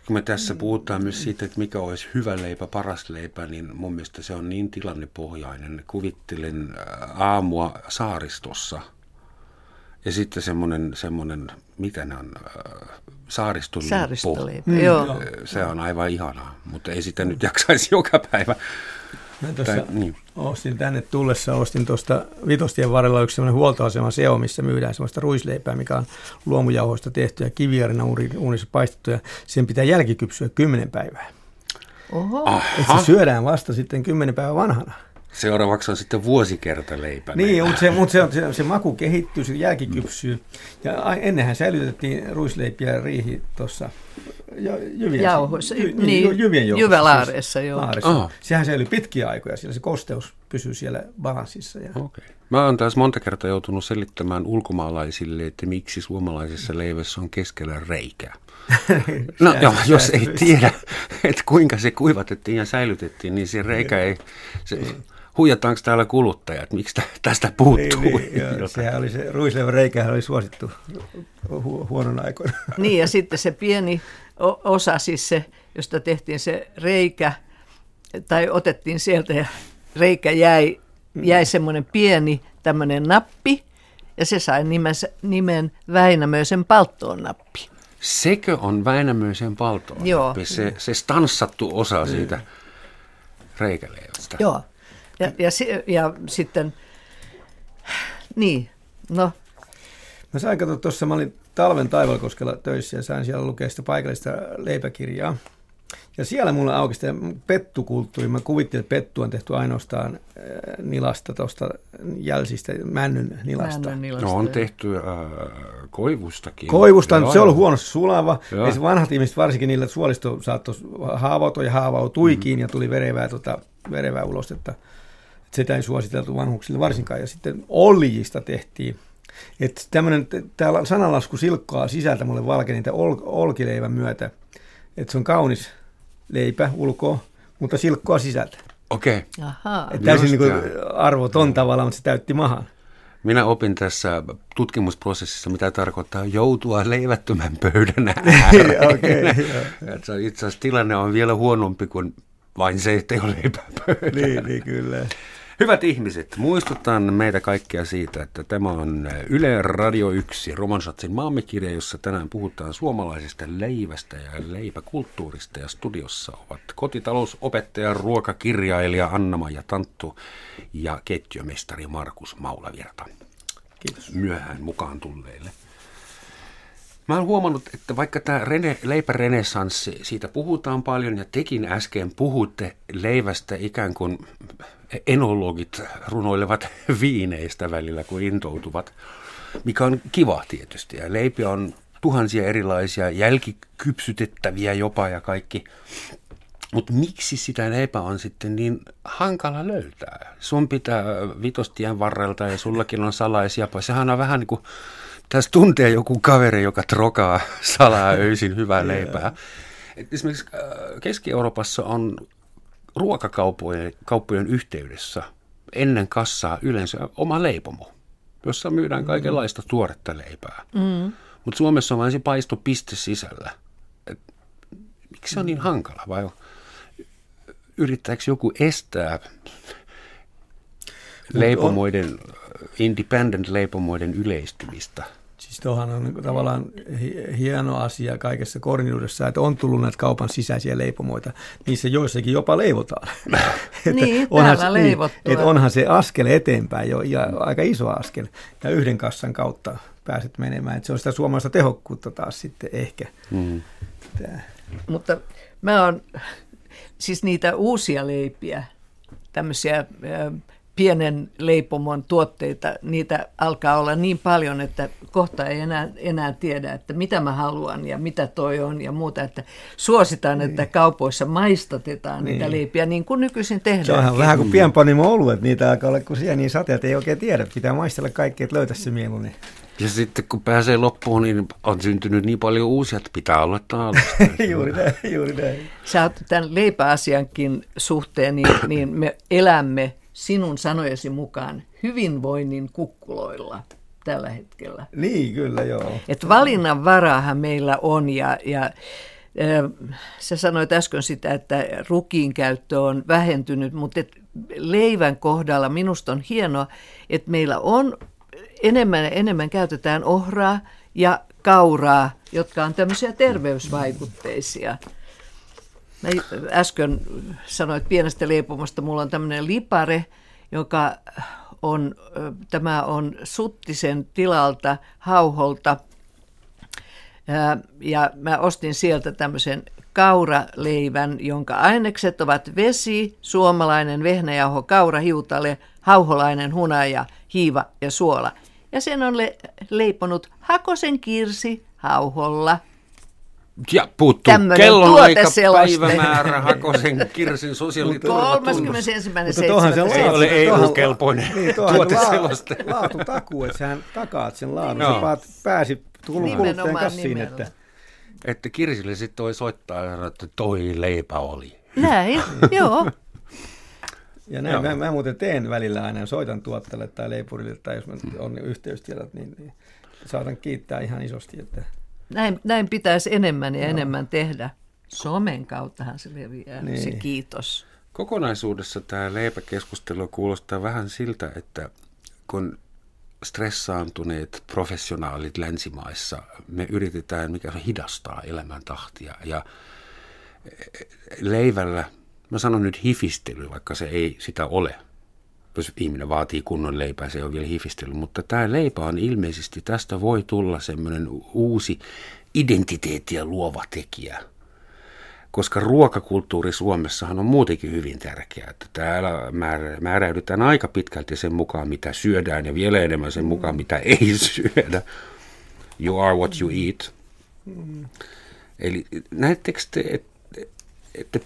Kun me tässä puhutaan myös siitä, että mikä olisi hyvä leipä, paras leipä, niin mun mielestä se on niin tilannepohjainen. Kuvittelen aamua saaristossa – ja sitten semmoinen, semmoinen mitä ne on, äh, saaristoliippu. Saaristoliippu, mm. joo. Se on aivan ihanaa, mutta ei sitä nyt jaksaisi joka päivä. Mä tuossa tai, niin. ostin tänne tullessa, ostin tuosta Vitostien varrella yksi semmoinen huoltoasema SEO, missä myydään semmoista ruisleipää, mikä on luomujauhoista tehty ja kiviarina uunissa paistettu ja sen pitää jälkikypsyä kymmenen päivää. Oho. Että se syödään vasta sitten kymmenen päivän vanhana. Seuraavaksi on sitten vuosikertaleipä. Niin, mutta, se, mutta se, se, se, maku kehittyy, se jälkikypsyy. Ja ennenhän säilytettiin ruisleipiä riihi tuossa jyvien, Jauhoissa, jy, niin, niin, jyvien joukossa. jyvälaareissa, joo. Laareissa. Aha. Sehän säilyi pitkiä aikoja, sillä se kosteus pysyy siellä balanssissa. Ja... Okei. Mä oon taas monta kertaa joutunut selittämään ulkomaalaisille, että miksi suomalaisessa leivässä on keskellä reikää. No joo, jos ei tiedä, että kuinka se kuivatettiin ja säilytettiin, niin se reikä ei... Se, huijataanko täällä kuluttajat, miksi tä- tästä puuttuu? Niin, niin, joo, sehän oli se ruisleivän reikähän oli suosittu hu- huonon aikoina. Niin, ja sitten se pieni osa, siis se, josta tehtiin se reikä, tai otettiin sieltä ja reikä jäi, jäi semmoinen pieni tämmöinen nappi, ja se sai nimensä, nimen Väinämöisen palttoon nappi. Sekö on Väinämöisen paltoon? Joo. Se, se stanssattu osa siitä reikäleivästä. Joo. Ja, ja, si- ja sitten, niin, no Mä sain katsoa tuossa, mä olin talven Taivalkoskella töissä ja sain siellä lukea sitä paikallista leipäkirjaa. Ja siellä mulla auki sitä pettukulttuuri. Mä kuvittelin, että pettu on tehty ainoastaan äh, nilasta, tuosta jälsistä, männyn nilasta. Männön ilasta. No on tehty äh, koivustakin. Koivusta Joo, se on ollut huonosti sulava. Joo. Ja se vanhat ihmiset, varsinkin niillä suolisto saattoi haavautua ja haavautuikin mm. ja tuli verevää, tota, verevää ulostetta. Et sitä ei suositeltu vanhuksille varsinkaan. Ja sitten oljista tehtiin. Että tämmöinen, täällä sananlasku silkkaa sisältä mulle valkeni niitä ol, olkileivän myötä. Että se on kaunis leipä ulkoa, mutta silkkoa sisältä. Okei. Et täysin niin arvoton tavalla, mutta se täytti mahan. Minä opin tässä tutkimusprosessissa, mitä tarkoittaa joutua leivättömän pöydän ääreen. On Itse asiassa tilanne on vielä huonompi kuin vain se, että ei ole leipää pöydällä. niin, niin kyllä. Hyvät ihmiset, muistutan meitä kaikkia siitä, että tämä on Yle Radio 1, Romansatsin maamekirja, jossa tänään puhutaan suomalaisesta leivästä ja leipäkulttuurista. Ja studiossa ovat kotitalousopettaja, ruokakirjailija Anna-Maija Tanttu ja ketjumestari Markus Maulavirta. Kiitos. Myöhään mukaan tulleille. Mä oon huomannut, että vaikka tämä rene, leipärenesanssi, siitä puhutaan paljon ja tekin äsken puhutte leivästä ikään kuin enologit runoilevat viineistä välillä, kun intoutuvat, mikä on kiva tietysti. Ja leipiä on tuhansia erilaisia, jälkikypsytettäviä jopa ja kaikki. Mutta miksi sitä leipää on sitten niin hankala löytää? Sun pitää vitostien varrelta ja sullakin on salaisia. Sehän on vähän niin kuin, tässä tuntee joku kaveri, joka trokaa salaa öisin hyvää leipää. Et esimerkiksi äh, Keski-Euroopassa on ruokakauppojen kauppojen yhteydessä ennen kassaa yleensä oma leipomo, jossa myydään kaikenlaista tuoretta leipää. Mm. Mutta Suomessa on vain se paistopiste sisällä. Et, miksi se on niin hankala? Vai yrittääkö joku estää leipomoiden, independent leipomoiden yleistymistä? Siis tuohan on niin tavallaan hi- hieno asia kaikessa korniudessa, että on tullut näitä kaupan sisäisiä leipomoita. Niissä joissakin jopa leivotaan. Että Niin, onhan täällä se- leivottua. että onhan se askel eteenpäin jo, ja aika iso askel. Ja yhden kassan kautta pääset menemään. Että se on sitä suomalaista tehokkuutta taas sitten ehkä. Mm. Tää. Mutta mä oon, siis niitä uusia leipiä, tämmöisiä ö, pienen leipomon tuotteita, niitä alkaa olla niin paljon, että kohta ei enää, enää tiedä, että mitä mä haluan ja mitä toi on ja muuta. Että suositaan, että kaupoissa maistatetaan niitä Niin. leipiä niin kuin nykyisin tehdään. Se onhan vähän kuin pienpanimo ollut, että niitä alkaa olla kuin sieniä sateet, ei oikein tiedä. Pitää maistella kaikki, että löytäisi se mieluinen. Ja sitten kun pääsee loppuun, niin on syntynyt niin paljon uusia, että pitää olla alusta. juuri näin, juuri näin. Sä oot tämän leipäasiankin suhteen, niin, niin me elämme sinun sanojesi mukaan hyvinvoinnin kukkuloilla tällä hetkellä. Niin, kyllä joo. Et valinnan varaahan meillä on ja, ja sä sanoit äsken sitä, että rukiin käyttö on vähentynyt, mutta et leivän kohdalla minusta on hienoa, että meillä on enemmän ja enemmän käytetään ohraa ja kauraa, jotka on tämmöisiä terveysvaikutteisia. Mä äsken sanoit pienestä leipomosta, mulla on tämmöinen lipare, joka on, tämä on Suttisen tilalta, Hauholta. Ja mä ostin sieltä tämmöisen kauraleivän, jonka ainekset ovat vesi, suomalainen vehnäjauho, kaura, hiutale, hauholainen hunaja, hiiva ja suola. Ja sen on le- leiponut Hakosen Kirsi Hauholla. Ja puuttuu kellonaika, tuoteseloste. päivämäärä, Hakosen Kirsin sosiaaliturvatunnus. 31.7. Mutta tuohan se ei ole EU-kelpoinen niin, tuoteseloste. La, laatutakuu, että sähän takaat sen laadun. Joo. Sä pääsi tullut kuluttajan kassiin, että Että Kirsille sitten toi soittaa ja sanoo, että toi leipä oli. Näin, joo. Ja näin, Joo. mä, mä, muuten teen välillä aina, soitan tuottajalle tai leipurille, tai jos mä on yhteystiedot, niin, niin saatan kiittää ihan isosti. Että, Näin, näin pitäisi enemmän ja enemmän tehdä. Somen kauttahan se leviää, Niin. se kiitos. Kokonaisuudessa tämä leipäkeskustelu kuulostaa vähän siltä, että kun stressaantuneet professionaalit länsimaissa, me yritetään mikä se hidastaa elämäntahtia ja leivällä, mä sanon nyt hifistely, vaikka se ei sitä ole. Jos ihminen vaatii kunnon leipää, se on vielä hifistely, mutta tämä leipä on ilmeisesti, tästä voi tulla semmoinen uusi identiteettiä luova tekijä koska ruokakulttuuri Suomessahan on muutenkin hyvin tärkeää. Että täällä määrä- määräydytään aika pitkälti sen mukaan, mitä syödään ja vielä enemmän sen mukaan, mitä ei syödä. You are what you eat. Eli näettekö te, että, että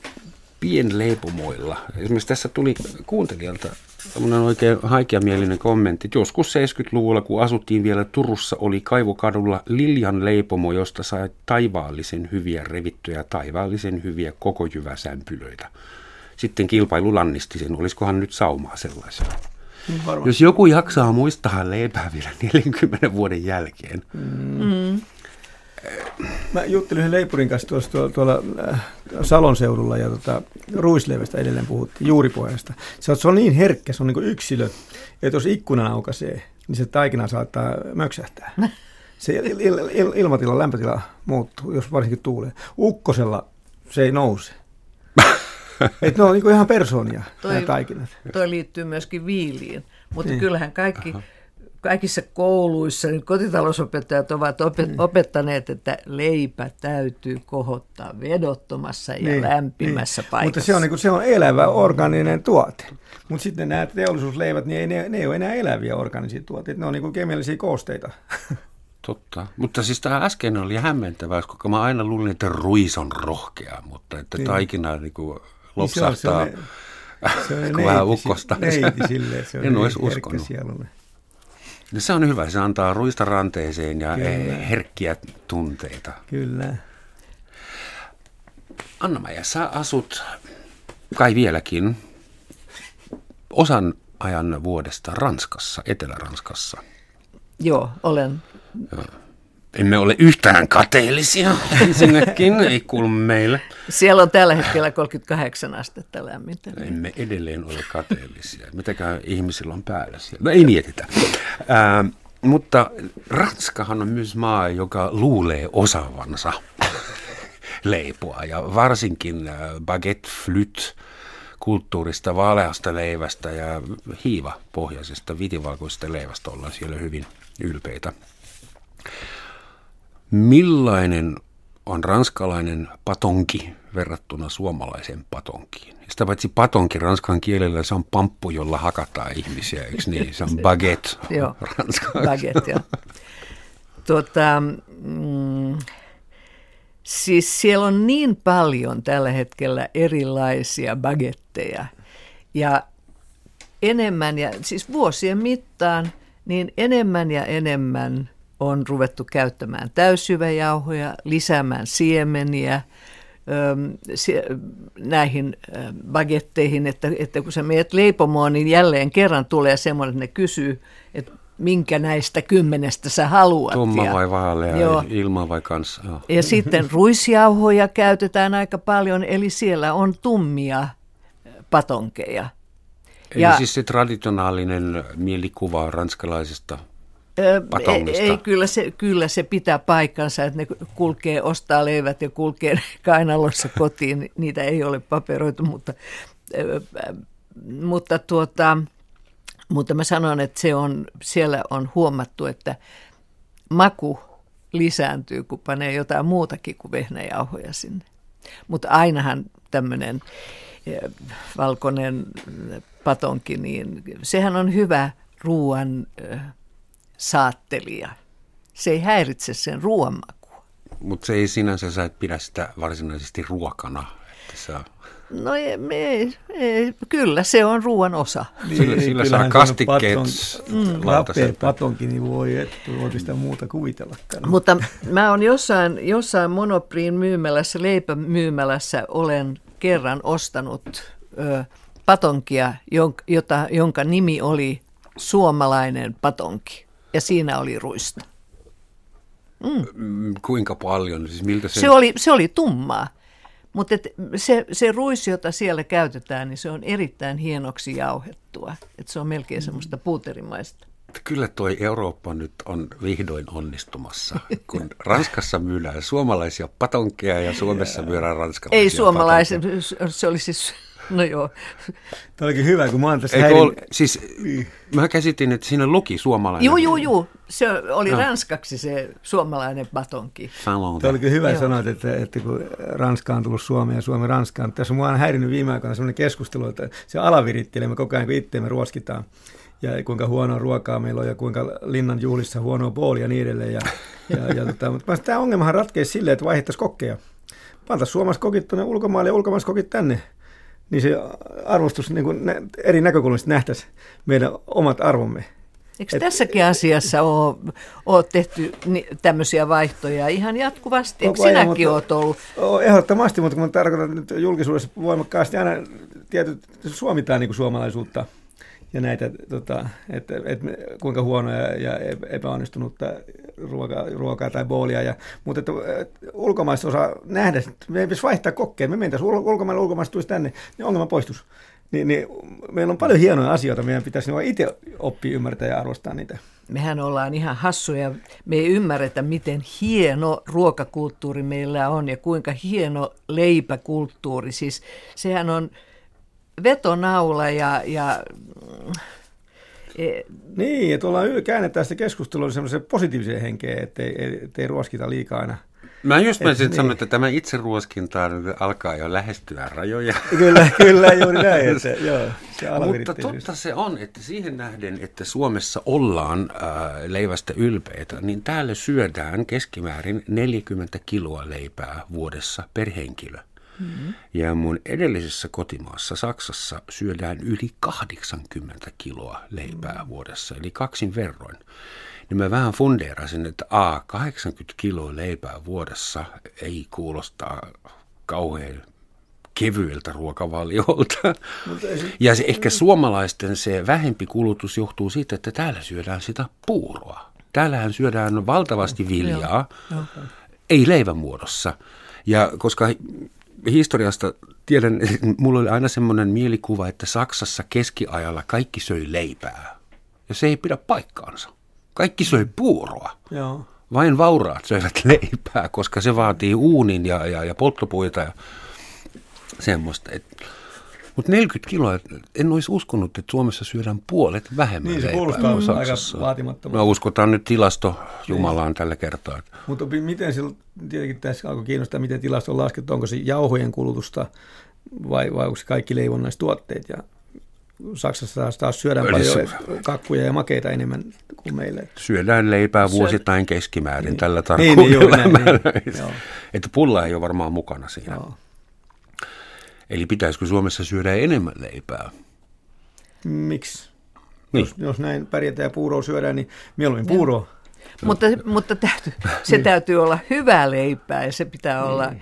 pienleipomoilla, esimerkiksi tässä tuli kuuntelijalta tämmöinen oikein haikeamielinen kommentti, joskus 70-luvulla, kun asuttiin vielä Turussa, oli Kaivokadulla Liljan leipomo, josta sai taivaallisen hyviä revittyjä, taivaallisen hyviä koko jyväsämpylöitä. Sitten kilpailu lannisti sen, olisikohan nyt saumaa sellaisia. varmaan. Jos joku jaksaa muistaa leipää vielä 40 vuoden jälkeen, Mä juttelin yhden leipurin kanssa tuossa tuolla, tuolla äh, Salon seudulla ja tota, ruisleivästä edelleen puhuttiin, juuripohjasta. Se on, se on niin herkkä, se on niin kuin yksilö, että jos ikkunan aukaisee, niin se taikina saattaa möksähtää. Se il, il, il, ilmatila, lämpötila muuttuu, jos varsinkin tuulee. Ukkosella se ei nouse. Et ne on niin kuin ihan persoonia, Toi- nämä taikinat. Toi liittyy myöskin viiliin, mutta Niin. kyllähän kaikki, kaikissa kouluissa niin kotitalousopettajat ovat opet, opettaneet, että leipä täytyy kohottaa vedottomassa ja Niin, lämpimässä niin. paikassa. Mutta se on, niin kuin, se on elävä organinen tuote. Mutta sitten nämä teollisuusleivät, niin ei, ne, ne ei ole enää eläviä organisia tuotteita, ne on niin kuin kemiallisia koosteita. Totta. Mutta siis tämä äsken oli hämmentävää, koska mä aina luulin, että ruis on rohkea, mutta että Niin. taikina niin kuin Niin se on lopsahtaa, sellainen- se on kun vähän neiti- ukkosta. Neiti silleen, se on En olisi uskonut. sielulle. Ja se on hyvä, se antaa ruista ranteeseen ja Kyllä. eh, herkkiä tunteita. Kyllä. Anna-Maja, sä asut kai vieläkin osan ajan vuodesta Ranskassa, Etelä-Ranskassa. Joo, olen. Emme ole yhtään kateellisia ensinnäkin, ei kuulu meille. Siellä on tällä hetkellä 38 astetta lämmintä. Emme edelleen ole kateellisia. Mitäkään ihmisillä on päällä siellä? No ei mietitä. Ää, mutta Ranskahan on myös maa, joka luulee osaavansa leipoa. Ja varsinkin ää, baguette flyt kulttuurista, vaaleasta leivästä ja hiivapohjaisesta vitivalkoisesta leivästä ollaan siellä hyvin ylpeitä. Millainen on ranskalainen patonki verrattuna suomalaiseen patonkiin? Sitä paitsi patonki ranskan kielellä se on pamppu, jolla hakataan ihmisiä, eikö niin? Se on baguette Joo, ranskaksi. baguette, joo. Tuota, mm, siis siellä on niin paljon tällä hetkellä erilaisia bagetteja ja enemmän ja siis vuosien mittaan niin enemmän ja enemmän on ruvettu käyttämään täysjyväjauhoja, lisäämään siemeniä näihin bagetteihin, että, että kun sä meet leipomoon, niin jälleen kerran tulee semmoinen, että ne kysyy, että minkä näistä kymmenestä sä haluat. Tumma vai vaalea, Joo. ilma vai kanssa? Joo. ja sitten ruisjauhoja käytetään aika paljon, eli siellä on tummia patonkeja. Eli Ja- siis se traditionaalinen mielikuva ranskalaisesta Ei, kyllä, se, kyllä se pitää paikkansa, että ne kulkee, ostaa leivät ja kulkee kainalossa kotiin. Niitä ei ole paperoitu, mutta, mutta, tuota, mutta mä sanon, että se on, siellä on huomattu, että maku lisääntyy, kun panee jotain muutakin kuin vehnäjauhoja sinne. Mutta ainahan tämmöinen valkoinen patonki, niin sehän on hyvä ruoan saattelija. Se ei häiritse sen ruoan makua. Mutta se ei sinänsä, sä et pidä sitä varsinaisesti ruokana. Että sä... No ei, ei, ei, kyllä, se on ruoan osa. Sillä, sillä saa kastikkeet mm. lautaseen. patonkin, niin voi, että voi sitä muuta kuvitellakaan. Mutta mä oon jossain, jossain Monopriin myymälässä, leipämyymälässä olen kerran ostanut ö, patonkia, jonka, jota, jonka nimi oli suomalainen patonki. Ja siinä oli ruista. Mm. Kuinka paljon? Siis miltä se... Se, oli, se oli tummaa. Mutta se, se ruis, jota siellä käytetään, niin se on erittäin hienoksi jauhettua. Et se on melkein semmoista puuterimaista. Kyllä toi Eurooppa nyt on vihdoin onnistumassa, kun Ranskassa myydään suomalaisia patonkeja ja Suomessa myydään ranskalaisia Ei suomalaisia, se oli siis No joo. Tämä olikin hyvä, kun mä oon tässä häirin... Ol, siis, mä käsitin, että siinä luki suomalainen. Joo, joo, joo. Se oli no. ranskaksi se suomalainen batonki. Tämä olikin hyvä joo. sanoa, että, että kun Ranska on tullut Suomeen ja Suomi Ranskaan. Tässä mua on häirinyt viime aikoina sellainen keskustelu, että se alavirittelee me koko ajan, kun itseämme ruoskitaan ja kuinka huonoa ruokaa meillä on ja kuinka linnan juhlissa huonoa puolia ja niin edelleen. Ja, ja, ja tota, mutta tämä ongelmahan ratkeisi silleen, että vaihdettaisiin kokkeja. Pantaisiin Suomessa kokit tuonne ulkomaille ja ulkomaissa kokit tänne niin se arvostus niin kuin eri näkökulmista nähtäisi meidän omat arvomme. Eikö Et, tässäkin asiassa ole, ole tehty tämmöisiä vaihtoja ihan jatkuvasti? Eikö sinäkin mutta, olet ollut? Ehdottomasti, mutta kun tarkoitan nyt julkisuudessa voimakkaasti aina tietyt suomitaan niin kuin suomalaisuutta – ja näitä, tota, että, että kuinka huonoja ja epäonnistunutta ruokaa, ruokaa tai boolia. Ja, mutta että, että ulkomaista osaa nähdä, että me ei pitäisi vaihtaa kokkeja, me mentäisiin ulkomaille, ulkomaista tulisi tänne, niin ongelma poistus. Niin, niin, meillä on paljon hienoja asioita, meidän pitäisi itse oppia ymmärtää ja arvostaa niitä. Mehän ollaan ihan hassuja, me ei ymmärretä, miten hieno ruokakulttuuri meillä on ja kuinka hieno leipäkulttuuri. Siis sehän on vetonaula ja, ja e, niin, että ollaan käännetään sitä keskustelua semmoiseen positiiviseen henkeen, ettei, ettei ruoskita liikaa aina. Mä just mä niin. sanoa, että tämä itse ruoskinta alkaa jo lähestyä rajoja. Kyllä, kyllä juuri näin. Että, joo, se Mutta totta se on, että siihen nähden, että Suomessa ollaan äh, leivästä ylpeitä, niin täällä syödään keskimäärin 40 kiloa leipää vuodessa per henkilö. Mm-hmm. Ja mun edellisessä kotimaassa Saksassa syödään yli 80 kiloa leipää mm-hmm. vuodessa, eli kaksin verroin. Niin mä vähän fundeerasin, että A, 80 kiloa leipää vuodessa ei kuulosta kauhean kevyeltä ruokavaliolta. Ja se, ehkä suomalaisten se vähempi kulutus johtuu siitä, että täällä syödään sitä puuroa. Täällähän syödään valtavasti viljaa, ei leivän muodossa. Ja koska historiasta tiedän, mulla oli aina semmoinen mielikuva, että Saksassa keskiajalla kaikki söi leipää. Ja se ei pidä paikkaansa. Kaikki söi puuroa. Joo. Vain vauraat söivät leipää, koska se vaatii uunin ja, ja, ja polttopuita ja semmoista. Et, mutta 40 kiloa, en olisi uskonut, että Suomessa syödään puolet vähemmän Niin, se kuulostaa mm. aika vaatimattomalta. No uskotaan nyt tilasto Jumalaan niin. tällä kertaa. Mutta miten silloin, tietenkin tässä alkoi kiinnostaa, miten tilasto on laskettu, onko se jauhojen kulutusta vai, vai onko se kaikki leivonnaistuotteet ja Saksassa taas, taas syödään paljon kakkuja ja makeita enemmän kuin meillä. Syödään leipää vuosittain keskimäärin niin. tällä tarkkuudella. Niin, niin, niin, niin. Että pulla ei ole varmaan mukana siinä. Joo. Eli pitäisikö Suomessa syödä enemmän leipää? Miksi? Niin. Jos, jos näin pärjätään ja puuroa syödään, niin mieluummin puuroa. No. Mutta, mutta täytyy, se niin. täytyy olla hyvää leipää ja se pitää niin. olla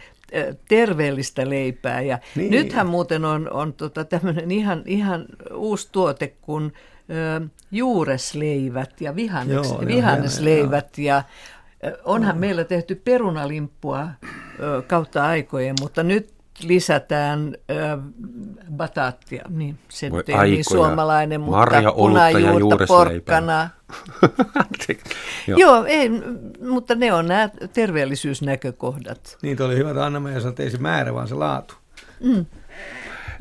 terveellistä leipää. Ja niin. Nythän muuten on, on tota tämmöinen ihan, ihan uusi tuote kuin ö, juuresleivät ja vihannes, joo, vihannesleivät. Joo. Ja onhan no. meillä tehty perunalimppua ö, kautta aikojen, mutta nyt lisätään äh, bataattia, niin se Voi ei niin suomalainen, mutta Marja, punajuurta, porkkana. Joo. Joo, ei, mutta ne on nämä terveellisyysnäkökohdat. Niin, oli hyvä, että Anna-Maija sanoi, että ei se määrä, vaan se laatu. Mm.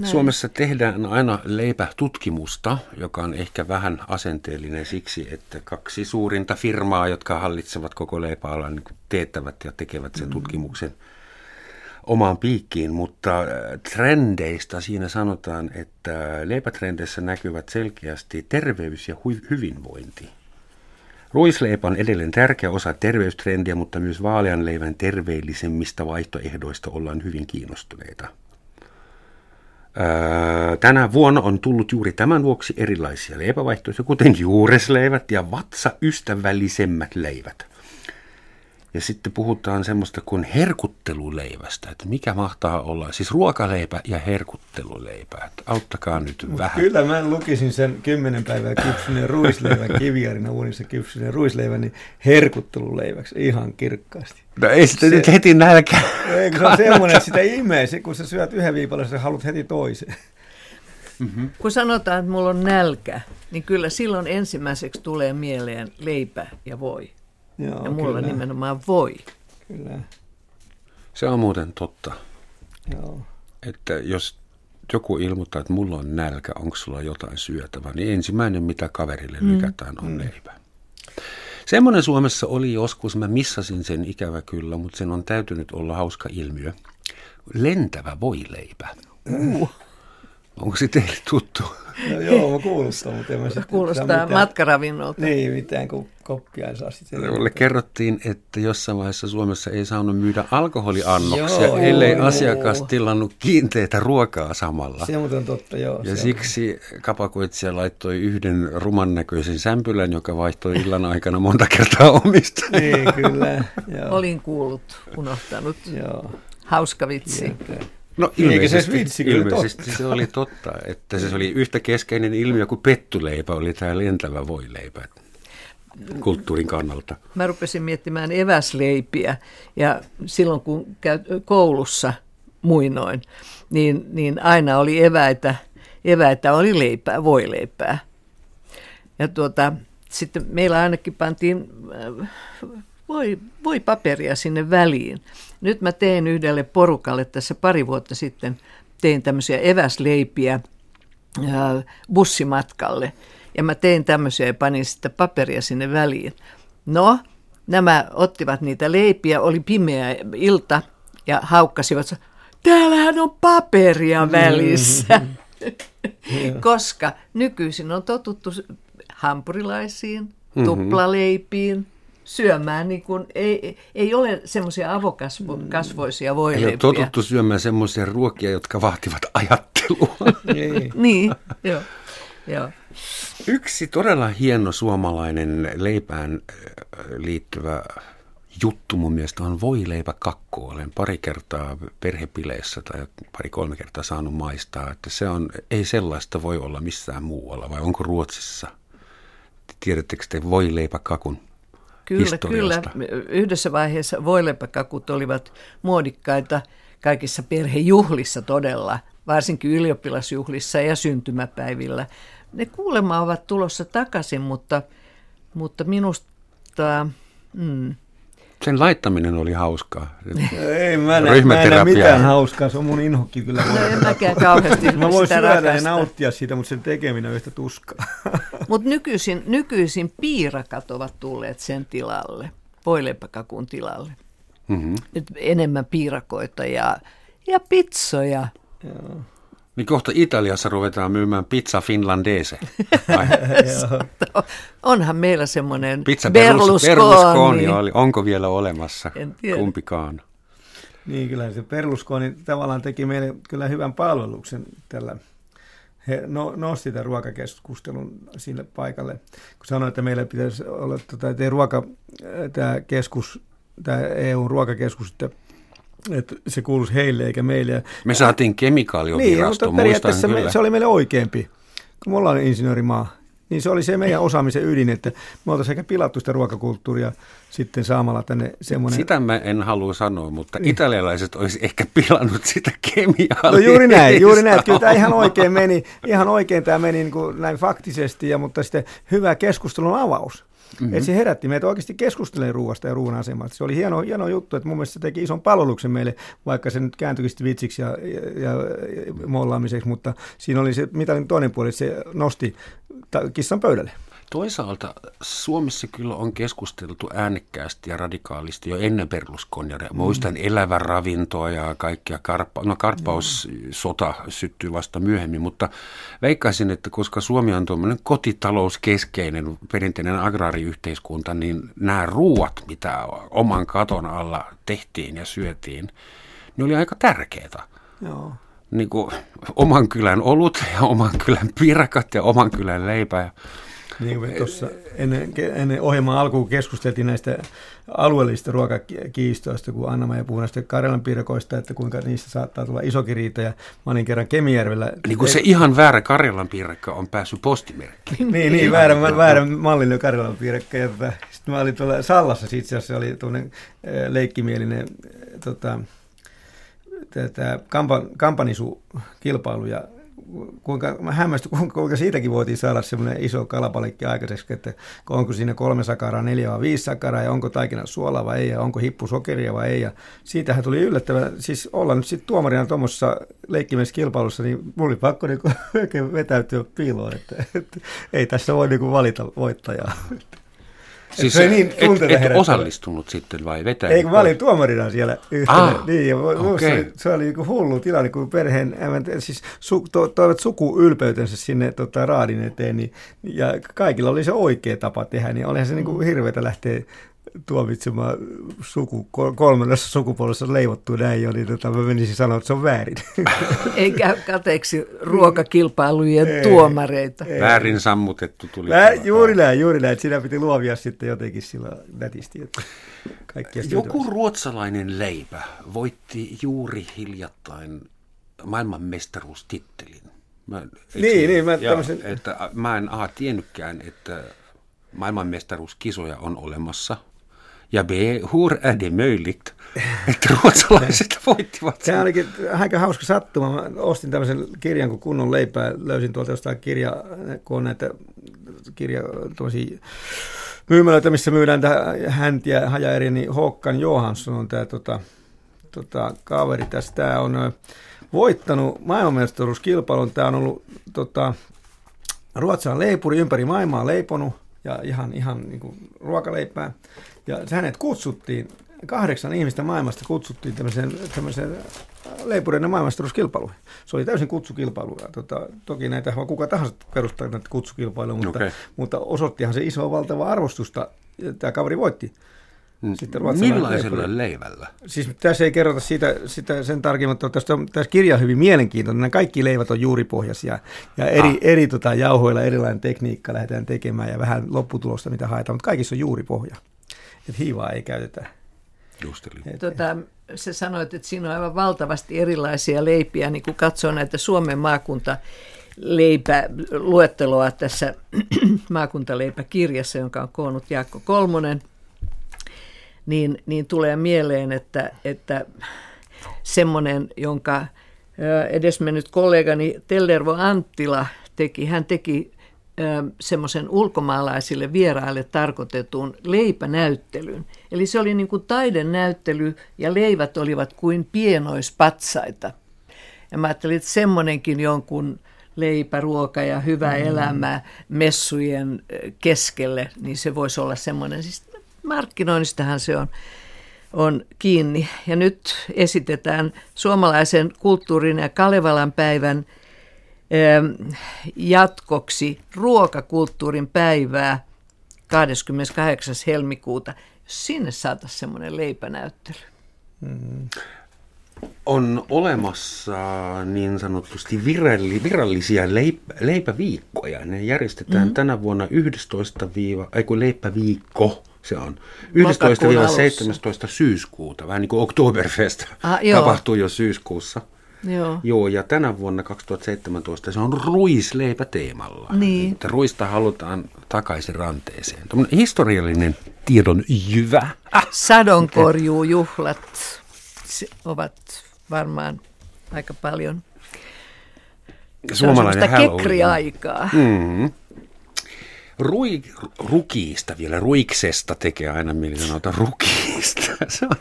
Näin. Suomessa tehdään aina leipätutkimusta, joka on ehkä vähän asenteellinen siksi, että kaksi suurinta firmaa, jotka hallitsevat koko leipäalan, niin teettävät ja tekevät sen mm. tutkimuksen – omaan piikkiin, mutta äh, trendeistä siinä sanotaan, että leipätrendeissä näkyvät selkeästi terveys ja hyvinvointi. Ruisleipä on edelleen tärkeä osa terveystrendiä, mutta myös vaalean leivän terveellisemmistä vaihtoehdoista ollaan hyvin kiinnostuneita. Öö, tänä vuonna on tullut juuri tämän vuoksi erilaisia leipävaihtoehtoja, kuten juuresleivät ja vatsaystävällisemmät leivät. Ja sitten puhutaan semmoista kuin herkutteluleivästä, että mikä mahtaa olla, siis ruokaleipä ja herkutteluleipä. Että auttakaa nyt Mut vähän. Kyllä mä lukisin sen kymmenen päivää kypsyneen ruisleivän kiviarina uunissa kypsyneen ruisleivän niin herkutteluleiväksi ihan kirkkaasti. No ei sitä se, nyt heti nälkä. Ei, kun se on semmoinen, että sitä imee, kun sä syöt yhden viipalla, sä haluat heti toisen. Mm-hmm. Kun sanotaan, että mulla on nälkä, niin kyllä silloin ensimmäiseksi tulee mieleen leipä ja voi. Joo, ja mulla kyllä. nimenomaan voi. Kyllä. Se on muuten totta. Joo. Että jos joku ilmoittaa, että mulla on nälkä, onko sulla jotain syötävää, niin ensimmäinen, mitä kaverille mm. lykätään, on mm. leipä. Semmoinen Suomessa oli joskus, mä missasin sen ikävä kyllä, mutta sen on täytynyt olla hauska ilmiö. Lentävä voileipä. Uh. Onko se teille tuttu? No joo, kuulostaa, mutta en mä sitten Kuulostaa mitään, matkaravinnolta. Niin, mitään kuin koppia ei saa sitten. Mulle kerrottiin, että jossain vaiheessa Suomessa ei saanut myydä alkoholiannoksia, joo, ellei joo. asiakas tilannut kiinteitä ruokaa samalla. Se on totta, joo. Ja siksi on. kapakoitsija laittoi yhden ruman näköisen sämpylän, joka vaihtoi illan aikana monta kertaa omista. niin, kyllä. Joo. Olin kuullut, unohtanut. joo. Hauska vitsi. Jota. No ilmeisesti, se, vitsi, ilmeisesti se oli totta, että se oli yhtä keskeinen ilmiö kuin pettuleipä, oli tämä lentävä voileipä kulttuurin kannalta. Mä rupesin miettimään eväsleipiä ja silloin kun käy koulussa muinoin, niin, niin aina oli eväitä, eväitä oli leipää, voileipää. Ja tuota, sitten meillä ainakin pantiin äh, voi, voi paperia sinne väliin. Nyt mä teen yhdelle porukalle tässä pari vuotta sitten, tein tämmöisiä eväsleipiä ää, bussimatkalle. Ja mä tein tämmöisiä ja panin sitten paperia sinne väliin. No, nämä ottivat niitä leipiä, oli pimeä ilta ja haukkasivat, täällähän on paperia mm-hmm. välissä. Mm-hmm. Koska nykyisin on totuttu hampurilaisiin, mm-hmm. tuplaleipiin, syömään, niin kuin, ei, ei ole semmoisia avokasvoisia voileipiä. Ei ole totuttu syömään semmoisia ruokia, jotka vaativat ajattelua. niin, niin joo, joo. Yksi todella hieno suomalainen leipään liittyvä juttu mun mielestä on kakku. Olen pari kertaa perhepileissä tai pari-kolme kertaa saanut maistaa, että se on, ei sellaista voi olla missään muualla, vai onko Ruotsissa? Tiedättekö te kakun? Kyllä, kyllä. Yhdessä vaiheessa voilepäkakut olivat muodikkaita kaikissa perhejuhlissa todella, varsinkin ylioppilasjuhlissa ja syntymäpäivillä. Ne kuulemma ovat tulossa takaisin, mutta, mutta minusta... Mm, sen laittaminen oli hauskaa. Ei, mä, nä, mä en näe mitään hauskaa, se on mun inhokki kyllä. No en mäkään kauheasti Mä voin syödä ja nauttia siitä, mutta sen tekeminen on yhtä tuskaa. Mutta nykyisin, nykyisin piirakat ovat tulleet sen tilalle, voileipäkakun tilalle. Mm-hmm. Nyt enemmän piirakoita ja, ja pizzoja. Joo. Niin kohta Italiassa ruvetaan myymään pizza finlandese. Onhan meillä semmoinen pizza Berlusconi. Berlusconi oli. Onko vielä olemassa? En tiedä. Kumpikaan. Niin, kyllä se Berlusconi tavallaan teki meille kyllä hyvän palveluksen tällä he no, nosti tämän ruokakeskustelun sille paikalle, kun sanoi, että meillä pitäisi olla tota, ruoka, tämä keskus, tämä EU-ruokakeskus, että että se kuuluisi heille eikä meille. Me saatiin kemikaaliovirasto, niin, mutta periaatteessa me, se oli meille oikeampi, kun me ollaan insinöörimaa. Niin se oli se meidän osaamisen ydin, että me oltaisiin ehkä pilattu sitä ruokakulttuuria sitten saamalla tänne semmoinen... Sitä mä en halua sanoa, mutta niin. italialaiset olisi ehkä pilannut sitä kemiaa. No juuri näin, juuri näin. Kyllä tämä ihan oikein meni, ihan oikein tämä meni niin kuin näin faktisesti, ja, mutta sitten hyvä keskustelun avaus. Mm-hmm. Että se herätti meitä oikeasti keskustelemaan ruoasta ja ruoan asemasta. Se oli hieno, hieno juttu, että mun mielestä se teki ison palveluksen meille, vaikka se nyt kääntyikin vitsiksi ja, ja, ja mollaamiseksi, mutta siinä oli se mitalin toinen puoli, että se nosti kissan pöydälle. Toisaalta Suomessa kyllä on keskusteltu äänekkäästi ja radikaalisti jo ennen Berlusconia. Mm. Muistan elävä ravintoa ja kaikkia karppa, no karppaussota syttyy vasta myöhemmin, mutta veikkaisin, että koska Suomi on tuommoinen kotitalouskeskeinen perinteinen agraariyhteiskunta, niin nämä ruuat, mitä oman katon alla tehtiin ja syötiin, ne oli aika tärkeitä. Joo. Niin kuin oman kylän olut ja oman kylän piirakat ja oman kylän leipä. Niin kuin tuossa ennen, ennen ohjelman alkuun keskusteltiin näistä alueellisista ruokakiistoista, kun anna ja puhui näistä Karjalan piirakoista, että kuinka niistä saattaa tulla isokin riita. Ja mä olin kerran Kemijärvellä. Niin kuin se ihan väärä Karjalan piirakka on päässyt postimerkkiin. niin, niin väärä, väärä mallinen Karjalan piirakka. Ja tota, sitten mä olin tuolla Sallassa, itse asiassa oli tuonne leikkimielinen tota, tätä kampan, kampanisu-kilpailu ja kuinka, mä hämmästyin, kuinka, kuinka siitäkin voitiin saada semmoinen iso kalapalikki aikaiseksi, että onko siinä kolme sakaraa, neljä vai viisi sakaraa, ja onko taikina suolaa vai ei, ja onko hippu sokeria vai ei, ja siitähän tuli yllättävän, siis olla nyt sitten tuomarina tuommoisessa kilpailussa, niin mulla oli pakko niinku vetäytyä piiloon, että, että, ei tässä voi niinku valita voittajaa. Siis se niin et, et osallistunut sitten vai vetänyt? Ei, kun mä olin tuomarina siellä yhtenä. Ah, niin, ja okay. se, se oli niin hullu tilanne, kun perheen siis su, to, toivat sukuylpeytensä sinne tota, raadin eteen, niin, ja kaikilla oli se oikea tapa tehdä, niin olihan se niin kuin hirveätä lähteä tuomitsemaan suku, kolmannessa sukupuolessa leivottu näin jo, niin tota, mä menisin sanoa, että se on väärin. Ei käy kateeksi ruokakilpailujen ei, tuomareita. Ei. Väärin sammutettu tuli. Vää, juuri näin, juuri näin. Siinä piti luovia sitten jotenkin sillä nätisti. Että Joku ruotsalainen leipä voitti juuri hiljattain maailmanmestaruustittelin. Mä, niin, niin. Mä, ja, tämmösen... että, mä en aha, tiennytkään, että maailmanmestaruuskisoja on olemassa – ja B, hur är det möjligt, että ruotsalaiset voittivat Se olikin aika hauska sattuma. Mä ostin tämmöisen kirjan kuin Kunnon leipää. Löysin tuolta jostain kirja, kun on näitä kirja, myymälöitä, missä myydään häntiä hajaeri, niin Håkan Johansson on tämä tota, tota, kaveri tässä. Tämä on voittanut maailmanmestaruuskilpailun. Tämä on ollut tota, Ruotsan leipuri ympäri maailmaa leiponut ja ihan, ihan niin kuin ruokaleipää. Ja hänet kutsuttiin, kahdeksan ihmistä maailmasta kutsuttiin tämmöiseen, tämmöiseen leipureiden maailmastaruuskilpailuihin. Se oli täysin kutsukilpailu. Ja tota, toki näitä voi kuka tahansa perustaa näitä kutsukilpailuja, mutta, okay. mutta osoittihan se iso valtava arvostusta. Tämä kaveri voitti. Sitten Millaisella leipuri. leivällä? Siis tässä ei kerrota siitä, sitä sen tarkemmin, mutta tästä on, tässä kirja on hyvin mielenkiintoinen. Nämä kaikki leivät on juuripohjaisia ja eri, ah. eri tota, jauhoilla erilainen tekniikka lähdetään tekemään ja vähän lopputulosta, mitä haetaan, mutta kaikissa on juuripohja että hiivaa ei käytetä. Tota, sä sanoit, että siinä on aivan valtavasti erilaisia leipiä, niin kun katsoo näitä Suomen maakunta leipä luetteloa tässä maakuntaleipäkirjassa, jonka on koonnut Jaakko Kolmonen, niin, niin tulee mieleen, että, että semmoinen, jonka edesmennyt kollegani Tellervo Anttila teki, hän teki semmoisen ulkomaalaisille vieraille tarkoitetun leipänäyttelyn. Eli se oli niin kuin taidenäyttely ja leivät olivat kuin pienoispatsaita. Ja mä ajattelin, että semmoinenkin jonkun leipä, ruoka ja hyvä mm. elämä messujen keskelle, niin se voisi olla semmoinen. Siis markkinoinnistahan se on, on kiinni. Ja nyt esitetään suomalaisen kulttuurin ja Kalevalan päivän – jatkoksi ruokakulttuurin päivää 28. helmikuuta, sinne saataisiin semmoinen leipänäyttely. Hmm. On olemassa niin sanotusti viralli, virallisia leipä, leipäviikkoja. Ne järjestetään mm. tänä vuonna 11 ei kun leipäviikko se on 11-17 syyskuuta, vähän niin kuin Oktoberfest ah, tapahtuu jo syyskuussa. Joo. Joo, ja tänä vuonna 2017 se on ruisleipä teemalla. Niin. Että ruista halutaan takaisin ranteeseen. Tuommoinen historiallinen tiedon jyvä. Ah, Sadonkorjuujuhlat ovat varmaan aika paljon Suomalainen kekriaikaa. Mm-hmm. Rui, rukiista vielä, ruiksesta tekee aina mieli sanoa rukiista. Se on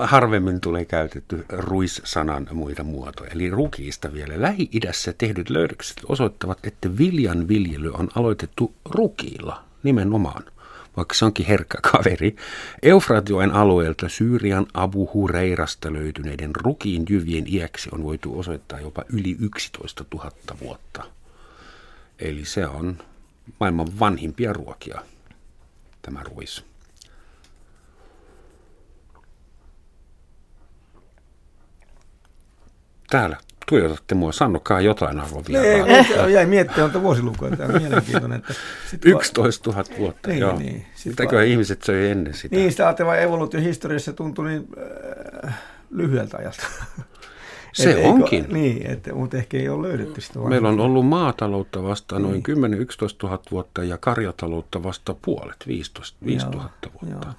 harvemmin tulee käytetty ruissanan muita muotoja. Eli rukiista vielä. Lähi-idässä tehdyt löydökset osoittavat, että viljan viljely on aloitettu rukiilla nimenomaan vaikka se onkin herkkä kaveri. Eufratjoen alueelta Syyrian Abu Hureirasta löytyneiden rukiin jyvien iäksi on voitu osoittaa jopa yli 11 000 vuotta. Eli se on maailman vanhimpia ruokia, tämä ruis. Täällä tuijotatte mua, sanokaa jotain arvon Ei, jäi miettiä, on vuosilukua, tämä on mielenkiintoinen. Että 11 000 vuotta, niin, joo. Niin, Sitäkö ihmiset söi ennen sitä? Niin, sitä ajattelin evoluutiohistoriassa tuntui niin äh, lyhyeltä ajalta. Se et onkin. Eikö, niin, että, mutta ehkä ei ole löydetty sitä. Meillä on ollut maataloutta vasta noin niin. 10-11 000 vuotta ja karjataloutta vasta puolet, 15 000 vuotta. Joo.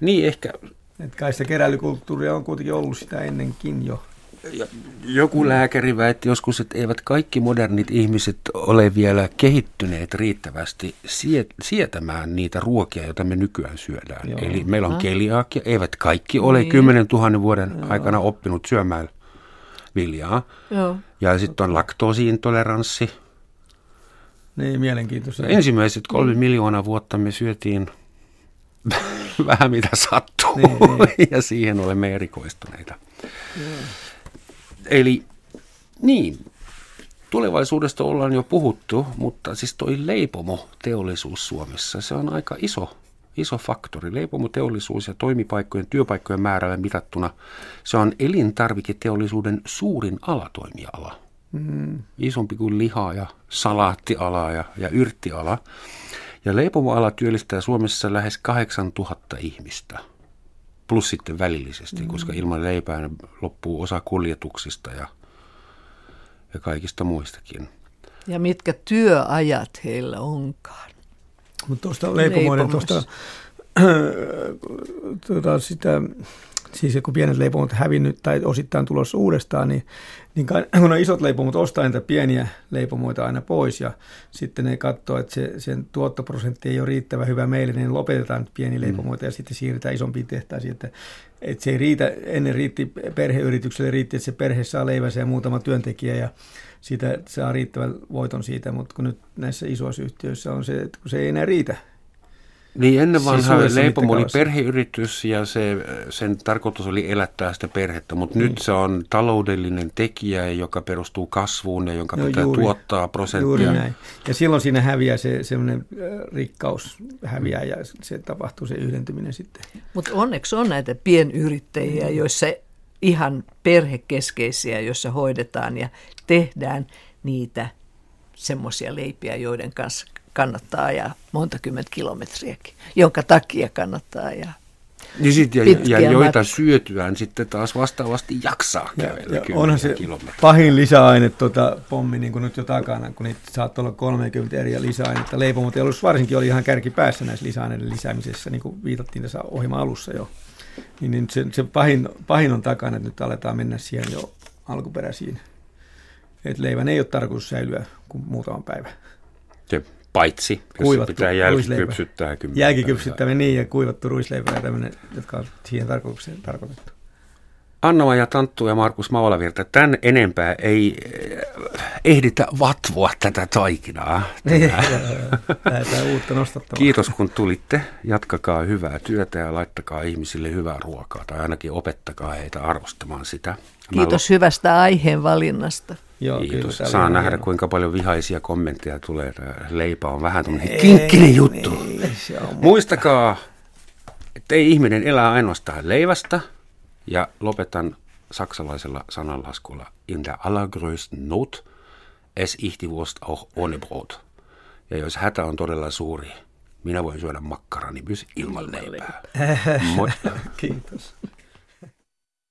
Niin ehkä... Et kai se keräilykulttuuria on kuitenkin ollut sitä ennenkin jo. Joku lääkäri väitti joskus, että eivät kaikki modernit ihmiset ole vielä kehittyneet riittävästi sietämään niitä ruokia, joita me nykyään syödään. Joo. Eli meillä on keliaakia, eivät kaikki ole niin. 10 000 vuoden Joo. aikana oppinut syömään viljaa. Joo. Ja sitten on laktoosiintoleranssi. Niin, mielenkiintoista. Ensimmäiset kolme miljoonaa vuotta me syötiin vähän mitä sattuu, niin, niin. ja siihen olemme erikoistuneita. Joo. Eli niin, tulevaisuudesta ollaan jo puhuttu, mutta siis toi leipomo-teollisuus Suomessa, se on aika iso, iso faktori. Leipomoteollisuus ja toimipaikkojen, työpaikkojen määrällä mitattuna, se on elintarviketeollisuuden suurin alatoimiala. Mm. Isompi kuin liha- ja salaattiala ja, ja yrttiala. Ja leipomoala työllistää Suomessa lähes 8000 ihmistä – plus sitten välillisesti, mm. koska ilman leipää loppuu osa kuljetuksista ja, ja kaikista muistakin. Ja mitkä työajat heillä onkaan? Mutta tuosta leipomoiden, tuosta tuota, sitä siis kun pienet leipomot hävinnyt tai osittain tulossa uudestaan, niin, niin kun on isot leipomot ostaa niitä pieniä leipomoita aina pois ja sitten ne katsoo, että se, sen tuottoprosentti ei ole riittävän hyvä meille, niin lopetetaan pieni mm. leipomoita ja sitten siirretään isompiin tehtaisiin. Että, että se ei riitä, ennen riitti perheyritykselle riitti, että se perhe saa leivänsä ja muutama työntekijä ja siitä saa riittävän voiton siitä, mutta kun nyt näissä isoissa yhtiöissä on se, että kun se ei enää riitä, niin ennen vanhaa leipomo oli perheyritys ja se, sen tarkoitus oli elättää sitä perhettä, mutta niin. nyt se on taloudellinen tekijä, joka perustuu kasvuun ja jonka no, pitää juuri, tuottaa prosenttia. Juuri näin. Ja silloin siinä häviää se semmoinen rikkaus häviää ja se tapahtuu se yhdentyminen sitten. Mutta onneksi on näitä pienyrittäjiä, mm. joissa ihan perhekeskeisiä, joissa hoidetaan ja tehdään niitä semmoisia leipiä, joiden kanssa kannattaa ajaa monta kymmentä kilometriäkin, jonka takia kannattaa ja niin sit, ja, ja joita mat- syötyään sitten taas vastaavasti jaksaa kävellä ja, ja Onhan se kilometriä. pahin lisäaine tuota, pommi niin kuin nyt jo takana, kun niitä saattoi olla 30 eri lisäainetta. Leipomoteollisuus varsinkin oli ihan kärki päässä näissä lisäaineiden lisäämisessä, niin kuin viitattiin tässä ohjelman alussa jo. Niin, niin se, se pahin, pahin on takana, että nyt aletaan mennä siihen jo alkuperäisiin. Että leivän ei ole tarkoitus säilyä kuin muutaman päivän. Jep. Paitsi, jos pitää jälkikypsyttää. Jälkikypsyttäminen niin ja kuivattu ruisleipä ja tämmöinen, jotka on siihen tarkoitukseen tarkoitettu. Anna ja Tanttu ja Markus Maulavirta, tämän enempää ei eh, ehditä vatvoa tätä taikinaa. Lähdetään uutta nostattamaan. Kiitos kun tulitte. Jatkakaa hyvää työtä ja laittakaa ihmisille hyvää ruokaa tai ainakin opettakaa heitä arvostamaan sitä. Kiitos Mä... hyvästä aiheen valinnasta. Joo, Kiitos. Kyllä, Saa nähdä, hieno. kuinka paljon vihaisia kommentteja tulee. Leipä on vähän tämmöinen kinkkinen juttu. Ei, Muistakaa, että ei ihminen elää ainoastaan leivästä. Ja lopetan saksalaisella sananlaskulla. In der allergrößten Not es ich die Wurst auch ohne Brot. Ja jos hätä on todella suuri, minä voin syödä makkarani myös ilman leipää. Kiitos.